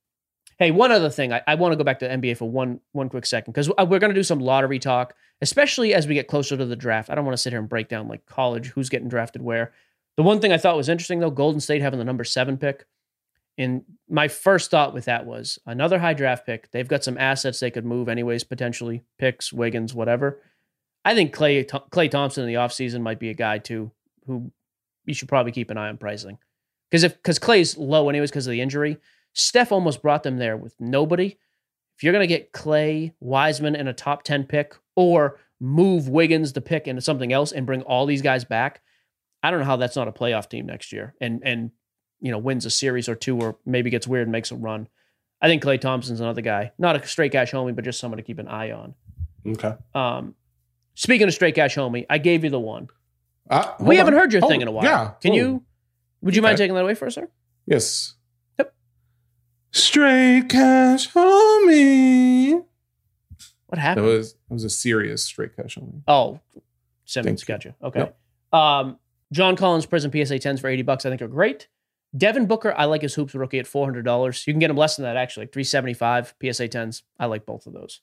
Hey, one other thing. I, I want to go back to NBA for one one quick second because uh, we're going to do some lottery talk, especially as we get closer to the draft. I don't want to sit here and break down like college, who's getting drafted where. The one thing I thought was interesting though, Golden State having the number seven pick. And my first thought with that was another high draft pick. They've got some assets they could move anyways, potentially picks, Wiggins, whatever. I think Clay Klay Thompson in the offseason might be a guy too who you should probably keep an eye on pricing. Because if because Klay's low anyways because of the injury, Steph almost brought them there with nobody. If you're going to get Klay Wiseman in a top 10 pick or move Wiggins the pick into something else and bring all these guys back, I don't know how that's not a playoff team next year and and you know wins a series or two or maybe gets weird and makes a run. I think Klay Thompson's another guy, not a straight cash homie, but just someone to keep an eye on. Okay. Um, speaking of straight cash homie, I gave you the one. Uh, we haven't heard your thing in a while. Yeah. Can you? Would you okay. mind taking that away for us, sir? Yes. Yep. Straight cash homie. What happened? That was that was a serious straight cash homie. Oh, Simmons, gotcha. Okay. Yep. Um, John Collins Prism PSA 10s for 80 bucks, I think are great. Devin Booker, I like his hoops rookie at $400. You can get him less than that, actually, 375 PSA 10s. I like both of those.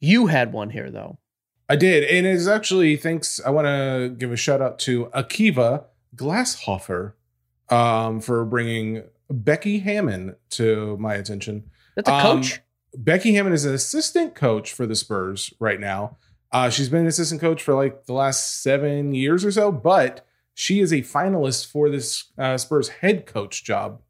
You had one here, though. I did. And it's actually, thanks. I want to give a shout out to Akiva Glasshofer um, for bringing Becky Hammon to my attention. That's a coach. Um, Becky Hammon is an assistant coach for the Spurs right now. Uh, she's been an assistant coach for like the last seven years or so, but she is a finalist for this uh, Spurs head coach job.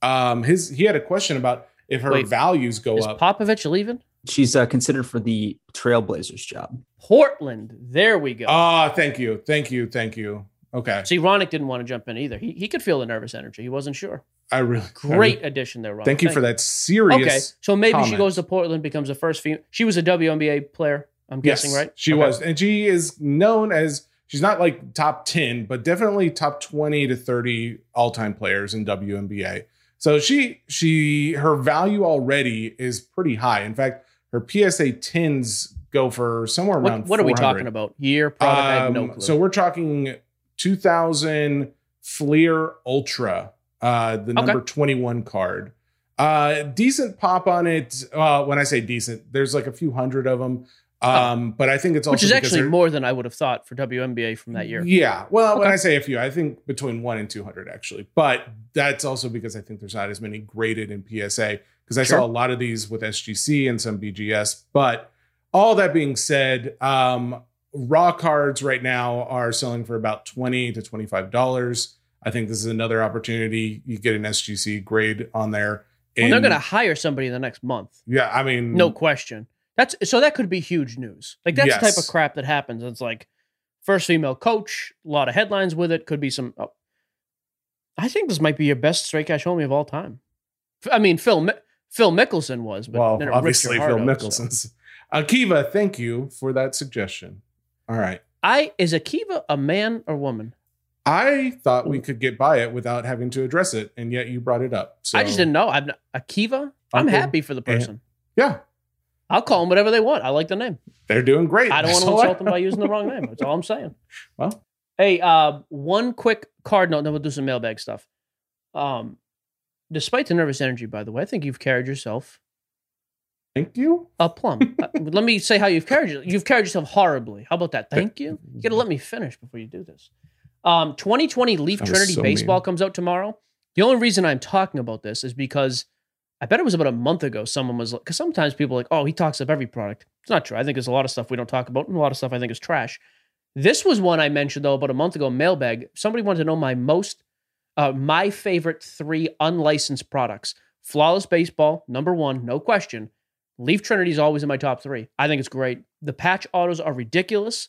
Um, his he had a question about if her Wait, values go is up. Popovich leaving? She's uh, considered for the Trailblazers job. Portland. There we go. Ah, uh, thank you, thank you, thank you. Okay. See, Ronak didn't want to jump in either. He he could feel the nervous energy. He wasn't sure. I really Great addition there, Ron. Thank you for that serious. Okay, so maybe she goes to Portland, becomes the first female. She was a WNBA player. I'm Yes, guessing, right? She Okay. was, and she is known as she's not like top ten, but definitely top twenty to thirty all time players in WNBA. So she she her value already is pretty high. In fact, her PSA tens go for somewhere around. What, what are we talking about? Year, product? I have no Um, clue. So we're talking 2000 Fleer Ultra, uh, the Okay. number 21 card. Uh, decent pop on it. Uh, when I say decent, there's like a few hundred of them. Um, but I think it's also Which is actually more than I would have thought for WNBA from that year. Yeah. Well, when I say a few, I think between one and 200 actually. But that's also because I think there's not as many graded in PSA because I Sure. saw a lot of these with SGC and some BGS. But all that being said, um, raw cards right now are selling for about 20 to $25. I think this is another opportunity. You get an SGC grade on there. Well, they're going to hire somebody in the next month. yeah, I mean, No question. That's so that could be huge news. Like that's the type of crap that happens. It's like first female coach, a lot of headlines with it. Could be some. Oh, I think this might be your best straight cash homie of all time. I mean, Phil Phil Mickelson was, but well, then it ripped obviously Phil out, so. Mickelson's. Akiva, thank you for that suggestion. All right. I is Akiva a man or woman? I thought we could get by it without having to address it, and yet you brought it up. So I just didn't know. I'm not, Akiva. I'm Uncle happy for the and- person. Yeah, I'll call them whatever they want. I like the name. they're doing great. I don't want to insult them by using the wrong name. That's all I'm saying. Well, Hey, uh, one quick card note, then we'll do some mailbag stuff. Um, despite the nervous energy, by the way, I think you've carried yourself thank you. a plum. Uh, let me say how you've carried yourself. You've carried yourself horribly. How about that? Thank you. You got to let me finish before you do this. Um, 2020 Leaf That Trinity so Baseball mean. comes out tomorrow. The only reason I'm talking about this is because I bet it was about a month ago. Someone was like, because sometimes people are like, oh, he talks of every product. It's not true. I think there's a lot of stuff we don't talk about, and a lot of stuff I think is trash. This was one I mentioned though about a month ago. Mailbag. Somebody wanted to know my most, uh, my favorite three unlicensed products. Flawless Baseball, number one, no question. Leaf Trinity is always in my top three. I think it's great. The patch autos are ridiculous,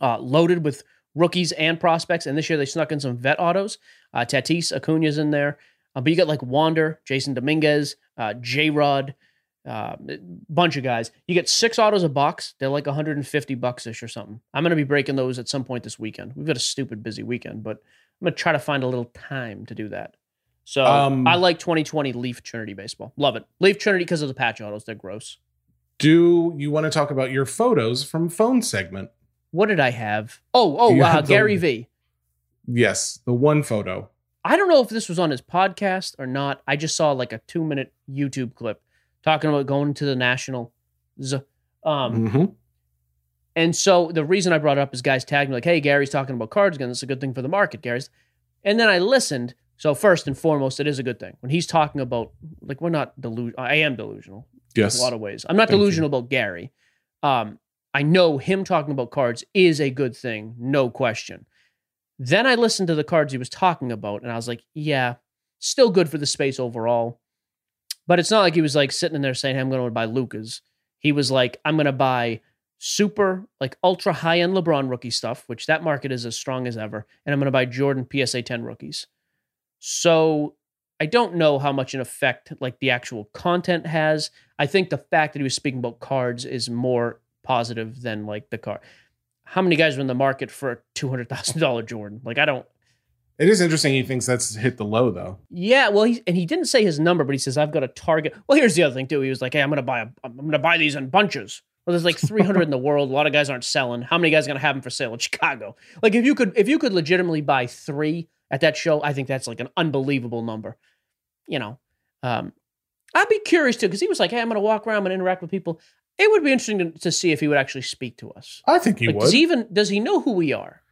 uh, loaded with rookies and prospects. And this year they snuck in some vet autos. Uh, Tatis, Acuna's in there. Uh, but you got like Wander, Jasson Dominguez, uh, J Rod, uh, bunch of guys. You get six autos a box. They're like 150 bucks ish or something. I'm going to be breaking those at some point this weekend. We've got a stupid busy weekend, but I'm going to try to find a little time to do that. So Um, I like 2020 Leaf Trinity baseball. Love it. Leaf Trinity because of the patch autos. They're gross. Do you want to talk about your photos from phone segment? What did I have? Oh, oh, uh, have the- Gary V. Yes, the one photo. I don't know if this was on his podcast or not. I just saw like a two minute YouTube clip talking about going to the national. Um, Mhm. And so the reason I brought it up is guys tagged me like, "Hey, Gary's talking about cards again. This is a good thing for the market, Gary's." And then I listened. So first and foremost, it is a good thing when he's talking about like we're not delusional. I am delusional Yes. in a lot of ways. I'm not Thank you. delusional about Gary. Um, I know him talking about cards is a good thing, no question. Then I listened to the cards he was talking about, and I was like, yeah, still good for the space overall. But it's not like he was like sitting in there saying, hey, I'm going to buy Lucas. He was like, I'm going to buy super, like ultra high end LeBron rookie stuff, which that market is as strong as ever. And I'm going to buy Jordan PSA 10 rookies. So I don't know how much an effect like the actual content has. I think the fact that he was speaking about cards is more positive than like the card. How many guys are in the market for a two hundred thousand dollar Jordan? Like I don't. It is interesting. He thinks that's hit the low though. Yeah, well, he and he didn't say his number, but he says I've got a target. Well, here's the other thing too. He was like, "Hey, I'm gonna buy a, I'm gonna buy these in bunches." Well, there's like 300 in the world. A lot of guys aren't selling. How many guys are gonna have them for sale in Chicago? Like, if you could, if you could legitimately buy three at that show, I think that's like an unbelievable number. You know, um, I'd be curious too because he was like, "Hey, I'm gonna walk around and interact with people." It would be interesting to, to see if he would actually speak to us. I think he Like, would. does he even does he know who we are?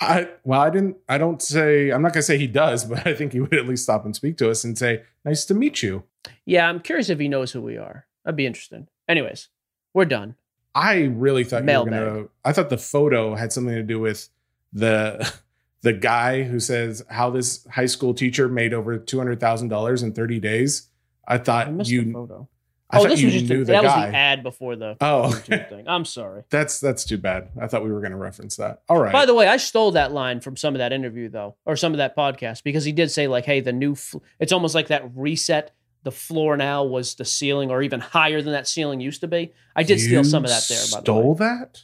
I well, I didn't. I don't say. I'm not gonna say he does, but I think he would at least stop and speak to us and say, "Nice to meet you." Yeah, I'm curious if he knows who we are. That'd be interesting. Anyways, we're done. I really thought you were gonna. I thought the photo had something to do with the the guy who says how this high school teacher made over two hundred thousand dollars in thirty days. I I thought missed the you. photo. I oh, thought this you was just knew a, the that was the ad before the Oh, thing. I'm sorry. that's that's too bad. I thought we were going to reference that. All right. By the way, I stole that line from some of that interview though, or some of that podcast because he did say like, "Hey, the new." Fl- it's almost like that reset. The floor now was the ceiling, or even higher than that ceiling used to be. I did steal some of that there. By the way, Stole that?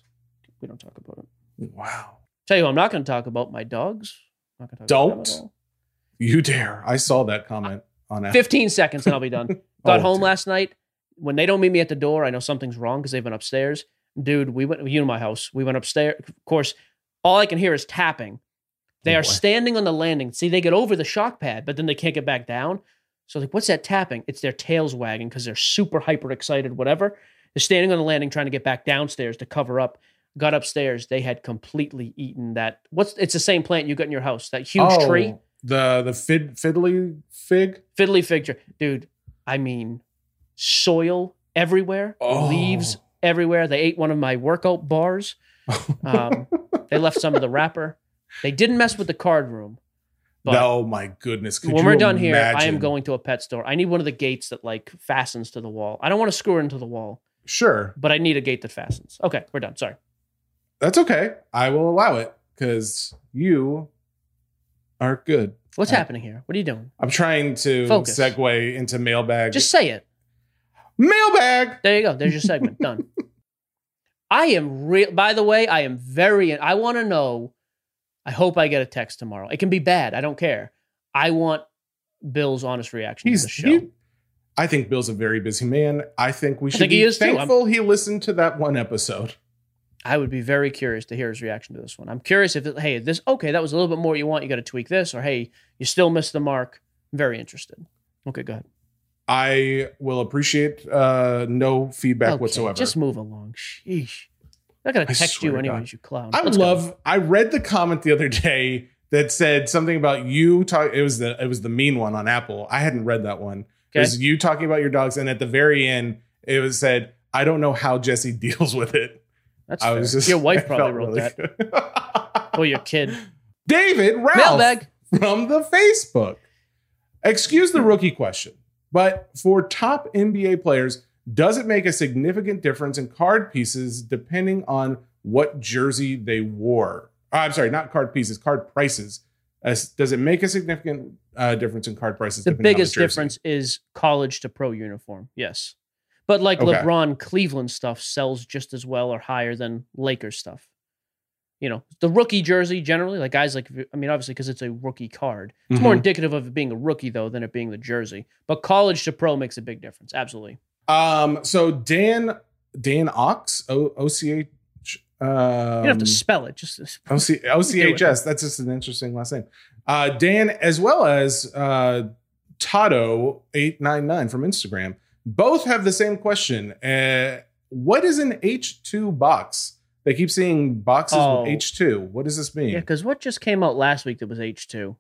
we don't talk about it. Wow. Tell you, what, I'm not going to talk about my dogs. I'm not gonna talk about them Don't. at all. You dare. I saw that comment on that. 15 seconds and I'll be done. Got Oh, home dude. last night. When they don't meet me at the door, I know something's wrong because they've been upstairs. Dude, we went, you know my house. We went upstairs. Of course, all I can hear is tapping. They Oh, are standing on the landing. See, they get over the shock pad, but then they can't get back down. So, like, what's that tapping? It's their tails wagging because they're super hyper excited, whatever. They're standing on the landing trying to get back downstairs to cover up. Got upstairs. They had completely eaten that. What's it's the same plant you got in your house, that huge Oh, tree. The the fid, fiddly fig. fiddly fig dude i mean soil everywhere Oh. leaves everywhere they ate one of my workout bars um, they left some of the wrapper they didn't mess with the card room but oh my goodness! Could when we're done here i am going to a pet store i need one of the gates that like fastens to the wall i don't want to screw it into the wall Sure, but i need a gate that fastens okay we're done sorry that's okay. I will allow it because you are good. what's Uh, happening here what are you doing I'm trying to Focus. segue into mailbag. just say it mailbag. There you go. There's your segment. Done. I am real. By the way, I am very. I want to know. I hope I get a text tomorrow. It can be bad. I don't care. I want Bill's honest reaction He's to the show. he, I think Bill's a very busy man. I think we should think be he is too. Thankful he listened to that one episode. I would be very curious to hear his reaction to this one. I'm curious if, hey, this okay, that was a little bit more you want. You got to tweak this, or hey, you still missed the mark. I'm very interested. Okay, go ahead. I will appreciate uh, no feedback Okay, whatsoever. Just move along. Sheesh. I'm not gonna text you anyways, God. you clown. I Let's go. love. I read the comment the other day that said something about you talk. It was the it was the mean one on Apple. I hadn't read that one. It was you talking about your dogs, and at the very end, it was said, "I don't know how Jesse deals with it." That's I fair. was just your wife probably wrote really that, or oh, your kid. David Ralph Mailbag. from the Facebook. Excuse the hmm. rookie question, but for top NBA players, does it make a significant difference in card pieces depending on what jersey they wore? Uh, I'm sorry, not card pieces, card prices. As- does it make a significant uh, difference in card prices? The biggest jersey? difference is college to pro uniform. Yes. But like Okay. LeBron Cleveland stuff sells just as well or higher than Lakers stuff. You know, the rookie jersey generally, like guys like, I mean, obviously because it's a rookie card. It's more Mhm. indicative of it being a rookie though than it being the jersey. But college to pro makes a big difference. Absolutely. Um, so Dan Dan Ox O O C H. Um, You don't have to spell it. Just OC, OCHS. That's just an interesting last name. Uh, Dan, as well as uh, Tato899 from Instagram, both have the same question. Uh, what is an H2 box? They keep seeing boxes Oh. with H2. What does this mean? Yeah, because what just came out last week that was H2?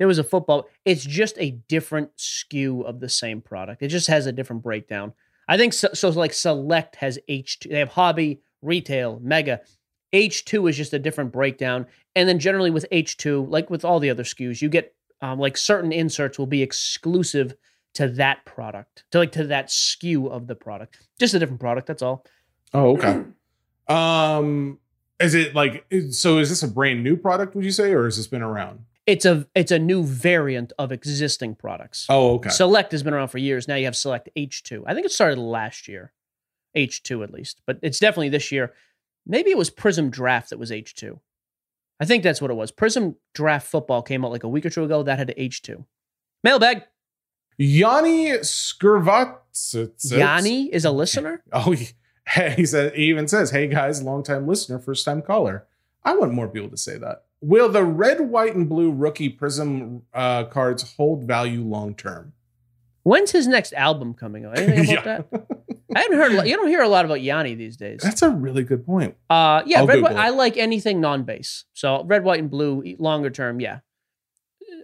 There was a football. It's just a different SKU of the same product. It just has a different breakdown. I think so. So like Select has H2. They have Hobby, Retail, Mega. H2 is just a different breakdown. And then generally with H2, like with all the other SKUs, you get um, like certain inserts will be exclusive to that product, to like to that SKU of the product. Just a different product. That's all. oh, okay. Um, is it like so? Is this a brand new product? Would you say, or has this been around? It's a it's a new variant of existing products. Oh, okay. Select has been around for years. Now you have Select H2. I think it started last year, H2 at least, but it's definitely this year. Maybe it was Prism Draft that was H2. I think that's what it was. Prism Draft Football came out like a week or two ago. That had H2. Mailbag. Yanni Skurvatsits. Yanni is a listener. Oh, he, he said he even says, "Hey guys, long time listener, first time caller." I want more people to say that. Will the red, white, and blue rookie Prism uh, cards hold value long term? When's his next album coming out? Anything about that? I haven't heard. You don't hear a lot about Yanni these days. That's a really good point. Uh, yeah, I'll red, white, it. I like anything non-base. So red, white, and blue, longer term, yeah.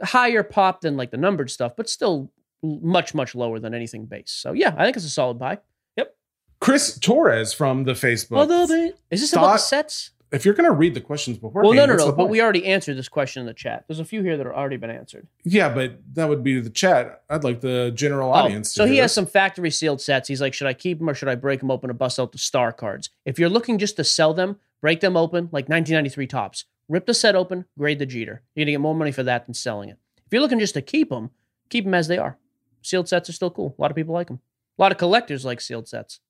Higher pop than like the numbered stuff, but still much, much lower than anything base. So yeah, I think it's a solid buy. Yep. Chris Torres from the Facebook. Although they, is this about the Thought- sets? If you're gonna read the questions before, Well, no, no, no. But we already answered this question in the chat. There's a few here that have already been answered. yeah, but that would be the chat. I'd like the general Oh, audience. to so he has this. some factory sealed sets. He's like, should I keep them or should I break them open to bust out the star cards? If you're looking just to sell them, break them open like 1993 Topps. Rip the set open, grade the Jeter. You're gonna get more money for that than selling it. If you're looking just to keep them, keep them as they are. Sealed sets are still cool. A lot of people like them. A lot of collectors like sealed sets.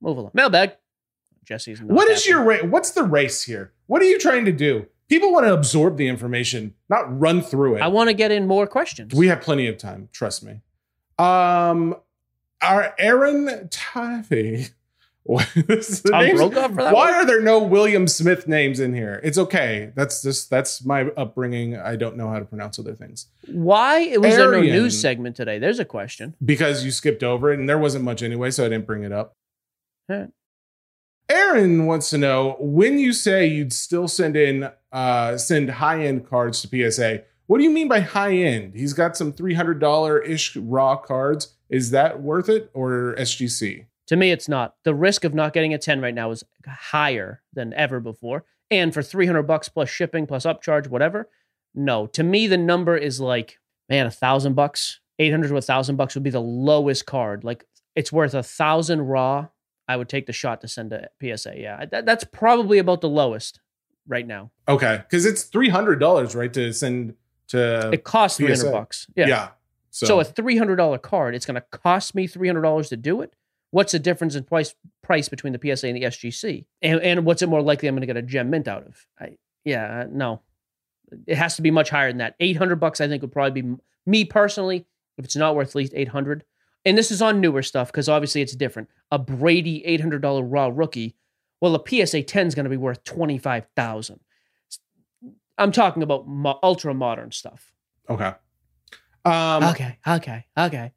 Move along. Mailbag. Jesse's. not What is happy. your ra- what's the race here? What are you trying to do? People want to absorb the information, not run through it. I want to get in more questions. we have plenty of time, trust me. Um our Aaron Taffy. What is the Tom for that Why are there no William Smith names in here? It's okay. That's just that's my upbringing. I don't know how to pronounce other things. Why was there no news segment today? There's a question. because you skipped over it and there wasn't much anyway, so I didn't bring it up. Huh. Aaron wants to know when you say you'd still send in uh send high-end cards to PSA. What do you mean by high end? He's got some $300 ish raw cards. Is that worth it or SGC? To me, it's not. The risk of not getting a 10 right now is higher than ever before. And for 300 bucks plus shipping plus upcharge, whatever, no. To me, the number is like, man, a thousand bucks, 800 to a thousand bucks would be the lowest card. Like it's worth a thousand raw. I would take the shot to send a PSA. Yeah, that, that's probably about the lowest right now. Okay, because it's $300, right? To send to It costs 300 PSA. bucks. yeah. Yeah. So, So, a three hundred dollar card, it's going to cost me three hundred dollars to do it. What's the difference in price price between the PSA and the SGC? And and what's it more likely I'm going to get a gem mint out of? I, yeah, uh, no, it has to be much higher than that. Eight hundred bucks, I think, would probably be me personally. If it's not worth at least eight hundred, and this is on newer stuff because obviously it's different. A Brady eight hundred dollar raw rookie, well, a PSA ten is going to be worth twenty five thousand. I'm talking about mo- ultra modern stuff. okay. Um okay, okay, okay.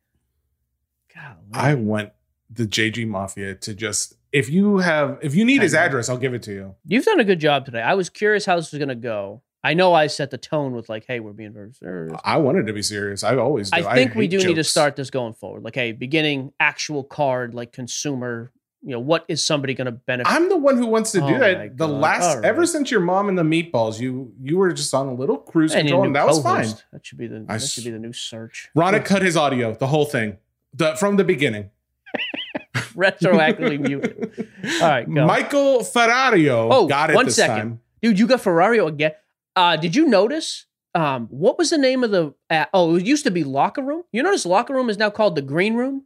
Golly. I want the JG Mafia to just if you have if you need his address, I'll give it to you. You've done a good job today. I was curious how this was going to go. I know I set the tone with like, "Hey, we're being very serious." I wanted to be serious. I always do. I think we hate do need to start this going forward. Like, hey, beginning actual card, like consumer. You know, what is somebody going to benefit? I'm the one who wants to do Oh that. The God. last All ever since your mom and the meatballs, you you were just on a little cruise And control, and that was fine. That should be the I that should be the new search. Ronak cut his audio, the whole thing, the, from the beginning. Retroactively muted. All right, go. Michael Ferrario Oh, got it one this second. time. Dude, you got Ferrario again. Uh, did you notice? Um, what was the name of the? Uh, oh, it used to be locker room. You notice locker room is now called the green room.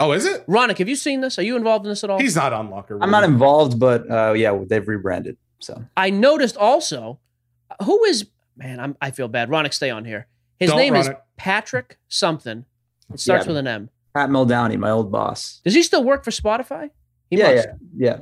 Oh, is it? Ronak, have you seen this? Are you involved in this at all? He's not on locker room. I'm not involved, but uh, yeah, they've rebranded. So I noticed also who is man. I'm, I feel bad. Ronak, stay on here. His Don't, name is Ronak. Patrick something. It starts Yeah. with an M. Pat Meldowney, my old boss. Does he still work for Spotify? He yeah, must. yeah, yeah.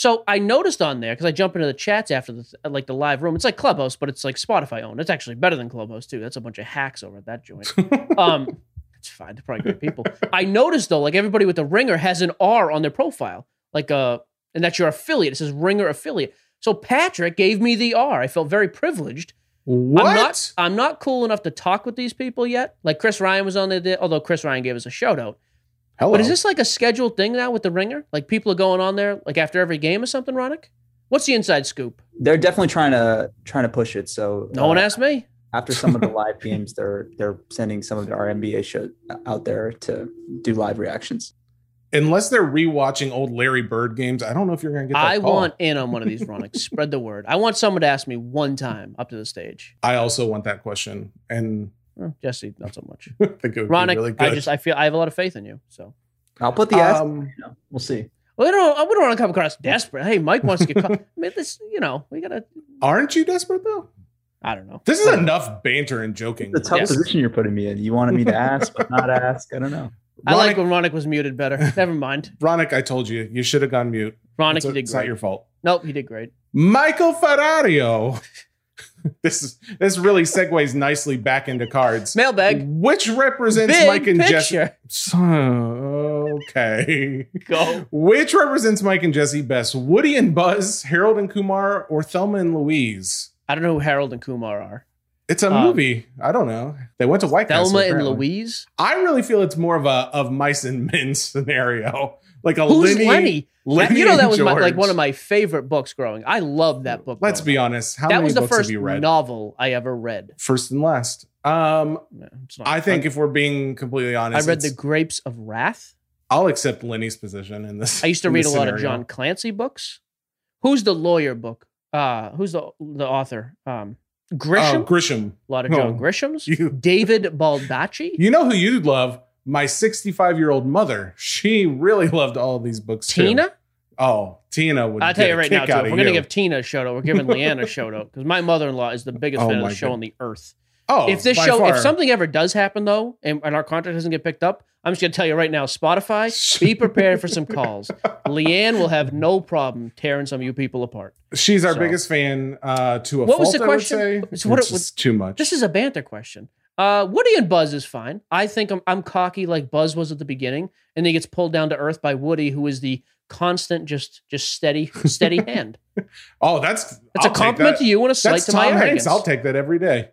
So I noticed on there because I jump into the chats after the like the live room. It's like Clubhouse, but it's like Spotify owned. It's actually better than Clubhouse too. That's a bunch of hacks over at that joint. um, it's fine. They're probably great people. I noticed though, like everybody with the ringer has an R on their profile, like uh, and that's your affiliate. It says ringer affiliate. So Patrick gave me the R. I felt very privileged. what? I'm not. I'm not cool enough to talk with these people yet. Like Chris Ryan was on there, although Chris Ryan gave us a shout out. Hello. But is this like a scheduled thing now with the ringer? Like people are going on there like after every game or something, Ronak? What's the inside scoop? They're definitely trying to trying to push it. So No one uh, asked me. after some of the live games, they're they're sending some of their NBA show out there to do live reactions. Unless they're rewatching old Larry Bird games, I don't know if you're going to get that I call. want in on one of these, Ronak. Spread the word. I want someone to ask me one time up to the stage. I also want that question, and Oh, Jesse, not so much. I think it would Ronak, be really good. I just I feel I have a lot of faith in you. So I'll put the ask. um, you know, we'll see. well, we don't we don't want to come across desperate. Hey, Mike wants to get caught. I mean, this you know we gotta. aren't you desperate though? I don't know. This is enough banter and joking. It's a tough Yes. position you're putting me in. You wanted me to ask, but not ask. I don't know. I like when Ronak was muted better. Never mind. Ronak, I told you, you should have gone mute. Ronak, it's, you did it's not your fault. Nope, he did great. Michael Ferrario. this is this really segues nicely back into cards. Mailbag. Which represents Big Mike and Jesse? picture. Okay. Go. Which represents Mike and Jesse best? Woody and Buzz, Harold and Kumar, or Thelma and Louise? I don't know who Harold and Kumar are. It's a Um, movie. I don't know. They went to White Castle. Thelma and. Louise. I really feel it's more of a of mice and men scenario, like a Who's Lenny. Lenny? Lenny you know that was my, like one of my favorite books growing. I loved that book. Let's be honest. How that was the first you novel I ever read. First and last. Um, Yeah, it's not- I think if we're being completely honest, I read The Grapes of Wrath. I'll accept Lenny's position in this. I used to read a this lot of. John Clancy books. Who's the lawyer book? Uh, who's the the author? Um, Grisham. Oh, Grisham. a lot of John oh, Grisham's. you- David Baldacci. You know who you'd love? My 65 year old mother. She really loved all of these books. too. Tina. Oh, Tina would. I'll tell you right now, too, out if of we're gonna give Tina a shout out, we're giving Leanne a shout out because my mother in law is the biggest Oh fan of the show God. on the earth. Oh, if this show, if something ever does happen though, and, and our contract doesn't get picked up, I'm just gonna tell you right now, Spotify, be prepared for some calls. Leanne will have no problem tearing some of you people apart. she's our So- biggest fan, uh, to a What fault, was the I would question? So what just too much. This is a banter question. Uh, Woody and Buzz is fine. I think I'm, I'm cocky like Buzz was at the beginning, and then he gets pulled down to earth by Woody, who is the constant, just just steady, steady hand. oh, that's It's I'll a compliment that. to you and a slight That's to Tom my Hanks. arrogance. I'll take that every day.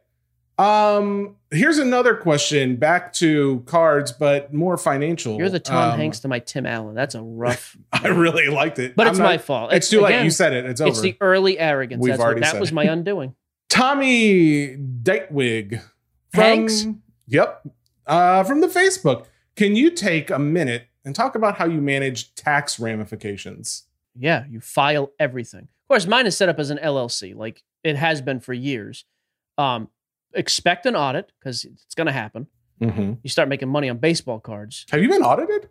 Um, here's another question. Back to cards, but more financial. You're the Tom Um, Hanks to my Tim Allen. That's a rough, I really liked it, but I'm it's not- my fault. It's too late. You said it. It's over. It's the early arrogance. We've That's what, already that was it. my undoing. Tommy Ditewig from Hanks? Yep. Uh, from the Facebook. Can you take a minute and talk about how you manage tax ramifications? Yeah, you file everything. Of course, mine is set up as an LLC, like it has been for years. Um, expect an audit because it's going to happen. Mm-hmm. You start making money on baseball cards. Have you been audited?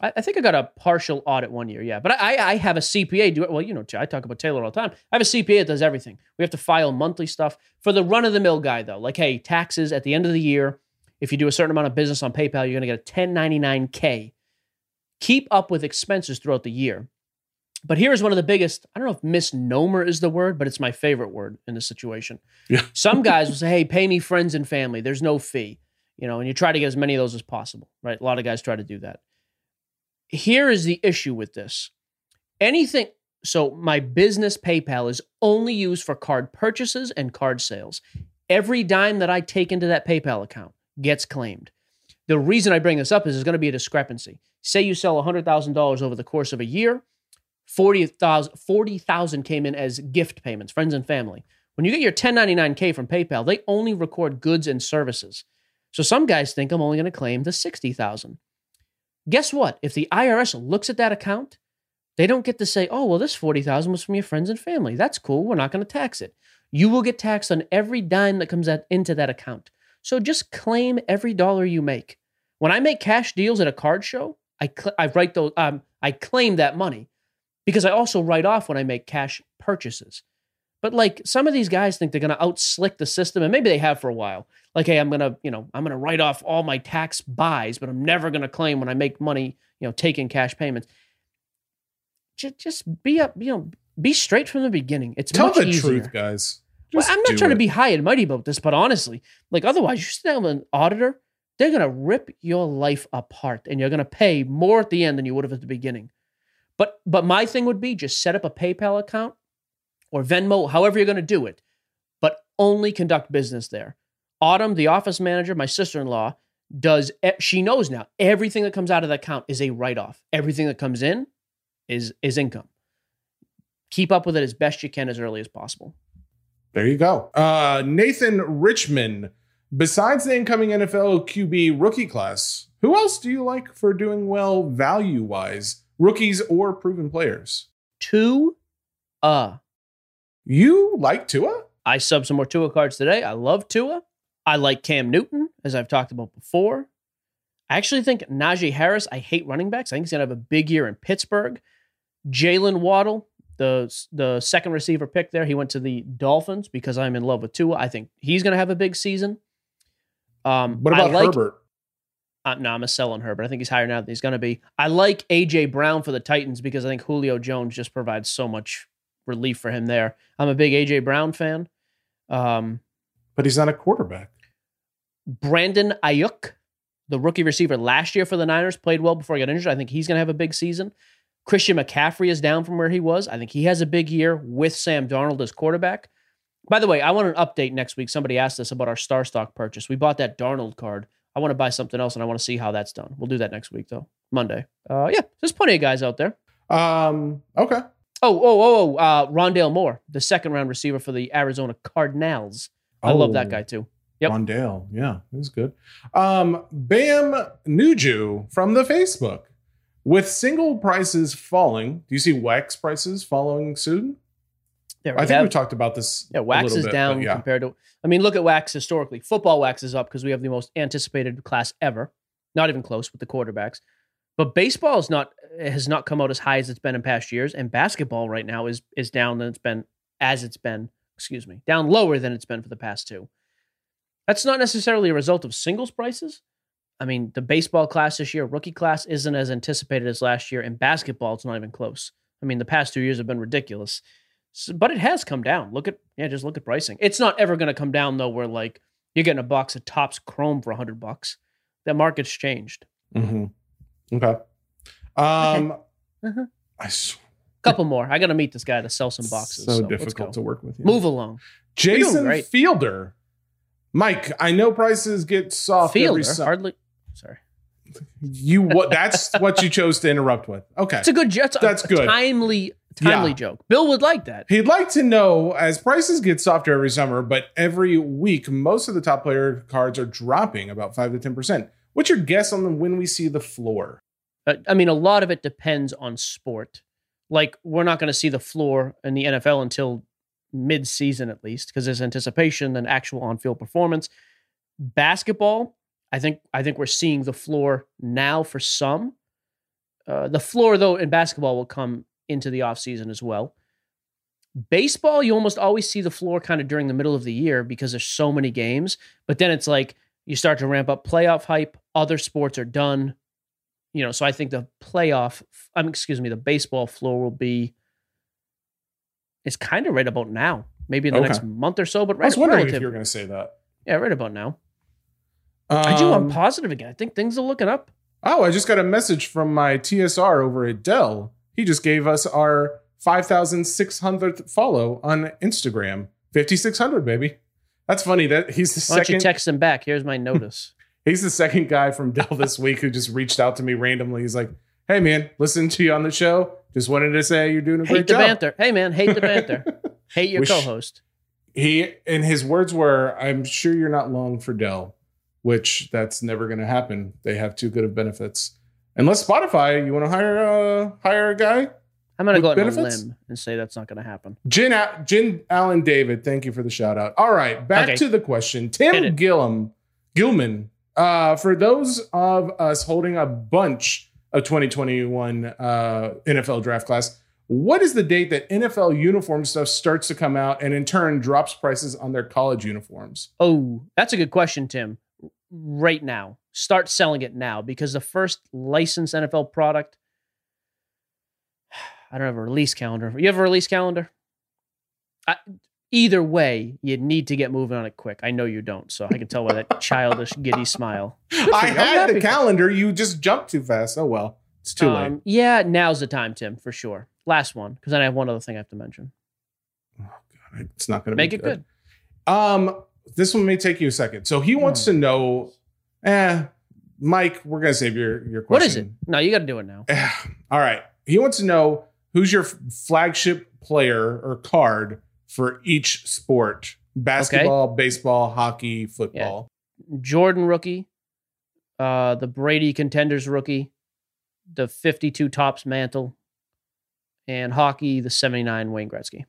I, I think I got a partial audit one year, yeah. But I, I have a CPA do it. Well, you know, I talk about Taylor all the time. I have a CPA that does everything. We have to file monthly stuff for the run of the mill guy, though. Like, hey, taxes at the end of the year. If you do a certain amount of business on PayPal, you're going to get a 1099K. Keep up with expenses throughout the year. But here's one of the biggest, I don't know if misnomer is the word, but it's my favorite word in this situation. Yeah. Some guys will say, hey, pay me friends and family. There's no fee. You know, and you try to get as many of those as possible, right? A lot of guys try to do that here is the issue with this. Anything, so my business PayPal is only used for card purchases and card sales. Every dime that I take into that PayPal account gets claimed. The reason I bring this up is there's going to be a discrepancy. Say you sell $100,000 over the course of a year, 40,000 40,000 came in as gift payments, friends and family. When you get your 1099K from PayPal, they only record goods and services. So some guys think I'm only going to claim the 60,000. Guess what? If the IRS looks at that account, they don't get to say, "Oh, well this 40,000 was from your friends and family. That's cool. We're not going to tax it." You will get taxed on every dime that comes into that account. So just claim every dollar you make. When I make cash deals at a card show, I cl- I write those um I claim that money because I also write off when I make cash purchases. But like some of these guys think they're going to outslick the system, and maybe they have for a while. Like, hey, I'm gonna, you know, I'm gonna write off all my tax buys, but I'm never gonna claim when I make money, you know, taking cash payments. Just, just be up, you know, be straight from the beginning. It's Tell much the easier. truth, guys. Well, I'm not trying it. to be high and mighty about this, but honestly, like otherwise, you sit down with an auditor, they're gonna rip your life apart, and you're gonna pay more at the end than you would have at the beginning. But but my thing would be just set up a PayPal account or Venmo, however you're gonna do it, but only conduct business there. Autumn, the office manager, my sister-in-law, does e- she knows now everything that comes out of that account is a write-off. Everything that comes in is is income. Keep up with it as best you can as early as possible. There you go. Uh, Nathan Richmond. Besides the incoming NFL QB rookie class, who else do you like for doing well value wise? Rookies or proven players? Two, uh, You like Tua? I sub some more Tua cards today. I love Tua. I like Cam Newton, as I've talked about before. I actually think Najee Harris, I hate running backs. I think he's going to have a big year in Pittsburgh. Jaylen Waddle, the, the second receiver pick there, he went to the Dolphins because I'm in love with Tua. I think he's going to have a big season. Um, What I about like, Herbert? Uh, no, I'm a sell on Herbert. I think he's higher now than he's going to be. I like AJ Brown for the Titans because I think Julio Jones just provides so much relief for him there. I'm a big AJ Brown fan. Um, But he's not a quarterback. Brandon Aiyuk, the rookie receiver last year for the Niners, played well before he got injured. I think he's going to have a big season. Christian McCaffrey is down from where he was. I think he has a big year with Sam Darnold as quarterback. By the way, I want an update next week. Somebody asked us about our Star Stock purchase. We bought that Darnold card. I want to buy something else, and I want to see how that's done. We'll do that next week, though. Monday. Uh, yeah, there's plenty of guys out there. Um, okay. Oh, oh, oh, oh. Uh, Rondale Moore, the second round receiver for the Arizona Cardinals. I love that Oh. guy too. Yep. Rondale. Yeah, he's good. Um, Bam Nuju from the Facebook. With single prices falling, do you see wax prices following soon? There I we think have- we talked about this. Yeah, wax is bit, down yeah. compared to. I mean, look at wax historically. Football wax is up because we have the most anticipated class ever. Not even close with the quarterbacks. But baseball is not has not come out as high as it's been in past years, and basketball right now is is down than it's been as it's been. Excuse me, down lower than it's been for the past two. That's not necessarily a result of singles prices. I mean, the baseball class this year, rookie class, isn't as anticipated as last year. and basketball, it's not even close. I mean, the past two years have been ridiculous. So, but it has come down. Look at yeah, just look at pricing. It's not ever going to come down though. Where like you're getting a box of Topps Chrome for hundred bucks. That market's changed. Mhm. Okay. Um, Uh-huh. I sw- Couple more. I got to meet this guy to sell some boxes. So, So, difficult to work with you. Move along. Jason. Fielder. Mike, I know prices get soft Fielder every summer. hardly. Sorry, You what? That's what you chose to interrupt with. Okay. it's a good. That's, a, That's a good. Timely, timely Yeah. joke. Bill would like that. He'd like to know as prices get softer every summer, but every week, most of the top player cards are dropping about 5 to 10%. What's your guess on when we see the floor? Uh, I mean, a lot of it depends on sport. Like, we're not going to see the floor in the NFL until mid-season, at least, because there's anticipation and actual on-field performance. Basketball, I think, I think we're seeing the floor now for some. Uh, the floor, though, in basketball will come into the offseason as well. Baseball, you almost always see the floor kind of during the middle of the year because there's so many games. But then it's like you start to ramp up playoff hype. Other sports are done you know, so I think the playoff, I mean, excuse me, the baseball floor will be, it's kind of right about now, maybe in the Okay. next month or so, but I right, was wondering relative, if you were going to say that. yeah, right about now. I do. I'm Um, positive again. I think things are looking up. Oh, I just got a message from my TSR over at Dell. He just gave us our 5,600th follow on Instagram. 5,600, baby. That's funny. That he's the Why don't you text him back? Here's my notice. He's the second guy from Dell this week who just reached out to me randomly. He's like, "Hey man, listen to you on the show. Just wanted to say you're doing a great job." hate the banter. Hey man, hate the banter. hate your co-host. He and his words were, "I'm sure you're not long for Dell," which that's never going to happen. They have too good of benefits. Unless Spotify, you want to hire a hire a guy? I'm gonna go out on a benefits? limb and say that's not gonna happen. Jen, A- Jen Allen David, thank you for the shout out. All right, back Okay. to the question. Tim. Gillum, Gilman, uh, for those of us holding a bunch of 2021 uh, NFL draft class, what is the date that NFL uniform stuff starts to come out and in turn drops prices on their college uniforms? Oh, that's a good question, Tim. Right now, start selling it now because the first licensed NFL product. I don't have a release calendar. You have a release calendar? I, either way, you need to get moving on it quick. I know you don't, so I can tell by that childish, giddy smile. I you. Had the calendar. You just jumped too fast. Oh well, it's too late. Um, yeah, now's the time, Tim, for sure. Last one, because then I have one other thing I have to mention. Oh God, it's not going to Make it good. Um, this one may take you a second. So he wants Hmm. to know, eh, Mike, we're gonna save your your question. What is it? No, you got to do it now. All right. He wants to know who's your flagship player or card for each sport: basketball, baseball, hockey, football. Jordan rookie, uh, the Brady contenders rookie, the 52 Topps mantle, and hockey, the 79 Wayne Gretzky.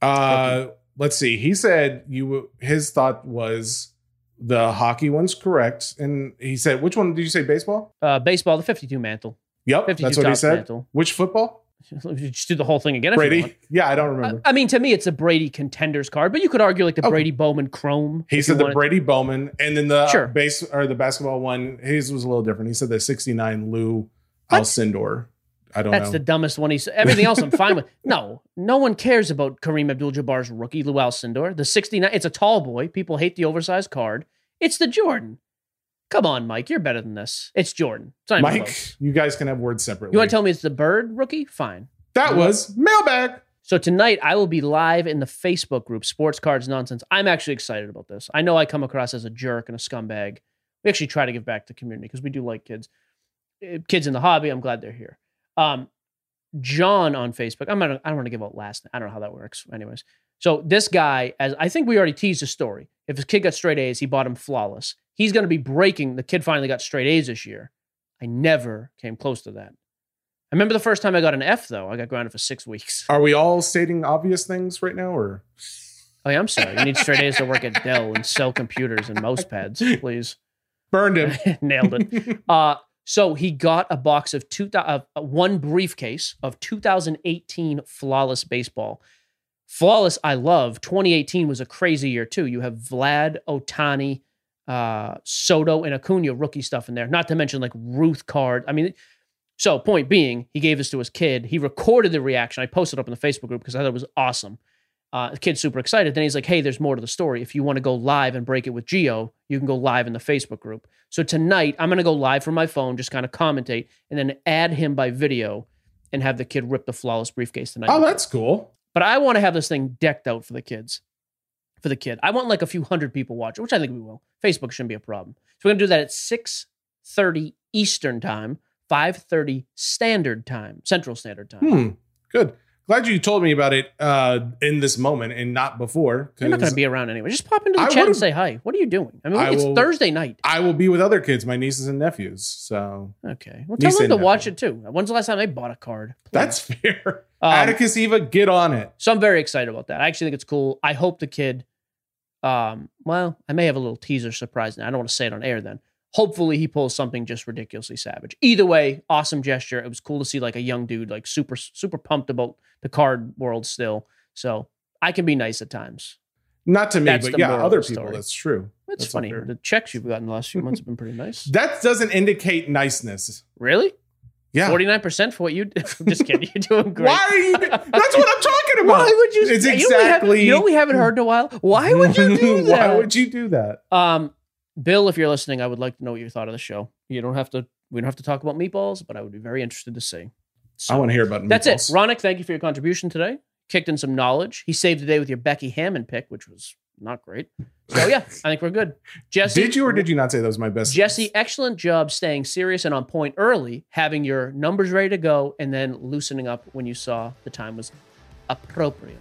Uh, let's see. He said you. His thought was the hockey one's correct, and he said, which one did you say? Baseball. Uh, baseball, the 52 mantle. Yep, 52 that's what he said. mantle. Which football? Just do the whole thing again Brady. Yeah, I don't remember. I mean, to me, it's a Brady contenders card, but you could argue like the Okay. Brady Bowman Chrome. He said the wanted- Brady Bowman, and then the uh, Sure. base or the basketball one. His was a little different. He said the '69 Lou What? Alcindor. I don't That's know. the dumbest one. He's everything else. I'm fine with. No, no one cares about Kareem Abdul-Jabbar's rookie, Lou Alcindor. The 69. It's a tall boy. People hate the oversized card. It's the Jordan. Come on, Mike. You're better than this. It's Jordan. It's not even Mike, close. you guys can have words separately. You want to tell me it's the bird rookie? Fine. that was mailbag. So tonight I will be live in the Facebook group Sports Cards Nonsense. I'm actually excited about this. I know I come across as a jerk and a scumbag. We actually try to give back to the community because we do like kids. Eh, Kids in the hobby, I'm glad they're here. Um, John on Facebook. I'm not, I don't want to give out last. I don't know how that works. Anyways, so this guy, as I think we already teased the story. If his kid got straight A's, he bought him flawless. He's going to be breaking. The kid finally got straight A's this year. I never came close to that. I remember the first time I got an F though. I got grounded for six weeks. Are we all stating obvious things right now, or Oh yeah, I'm sorry. You need straight A's to work at Dell and sell computers and mouse pads, please. burned him? Nailed it. Uh, so he got a box of two, uh, one briefcase of 2018 Flawless Baseball. Flawless, I love. 2018 was a crazy year too. You have Vlad, Ohtani, uh, Soto, and Acuna rookie stuff in there. Not to mention like Ruth card. I mean, so point being, he gave this to his kid. He recorded the reaction. I posted up in the Facebook group because I thought it was awesome. Uh, the kid's super excited. Then he's like, "Hey, there's more to the story. If you want to go live and break it with Geo, you can go live in the Facebook group." So tonight, I'm gonna go live from my phone, just kind of commentate, and then add him by video, and have the kid rip the flawless briefcase tonight. Oh, that's cool. But I want to have this thing decked out for the kids, for the kid. I want like a few hundred people watch it, which I think we will. Facebook shouldn't be a problem. So we're gonna do that at 6:30 Eastern time, 5:30 Standard Time, Central Standard Time. Hmm. Good. Glad you told me about it uh, in this moment and not before. You're not going to be around anyway. Just pop into the I chat and say hi. What are you doing? I mean, I it's will- Thursday night. I will be with other kids, my nieces and nephews. So Okay. Well, tell them to and watch it too. When's the last time they bought a card? Please. that's fair. Um, Atticus Eva, get on it. so I'm very excited about that. I actually think it's cool. I hope the kid, um, well, I may have a little teaser surprise now. I don't want to say it on air then. Hopefully he pulls something just ridiculously savage. Either way, awesome gesture. It was cool to see like a young dude like super super pumped about the card world still. So I can be nice at times. Not to me, That's but yeah, other people. story. That's true. It's That's funny. The checks you've gotten the last few months have been pretty nice. That doesn't indicate niceness. Really? Yeah. Forty nine percent for what you? I'm just kidding. You're doing great. Why are you? That's what I'm talking about. Why would you? It's you know we have- exactly. You know we haven't heard in a while. Why would you do that? Why would you do that? Um, Bill, if you're listening, I would like to know what you thought of the show. You don't have to. We don't have to talk about meatballs, but I would be very interested to see. So, I want to hear about. That's it. meatballs. Ronak, thank you for your contribution today. Kicked in some knowledge. He saved the day with your Becky Hammon pick, which was not great. So yeah, I think we're good. Jesse, Did you or did you not say that was my best? Jesse, excellent job staying serious and on point early, having your numbers ready to go, and then loosening up when you saw the time was appropriate.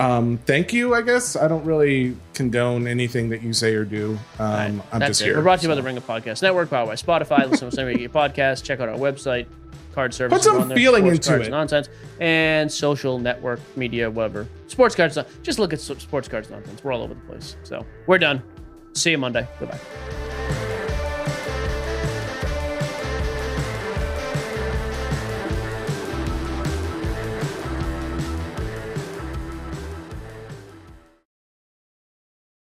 Um, thank you. I guess I don't really condone anything that you say or do. Um, right, I'm that's just it. here. We're brought to you by the Ringer Podcast Network, powered by Spotify. Listen to us anywhere you get your podcast. Check out our website, card service. Put some feeling into it. Nonsense and social network media, whatever. Sports cards. Uh, just look at sports cards nonsense. We're all over the place. So we're done. See you Monday. Goodbye.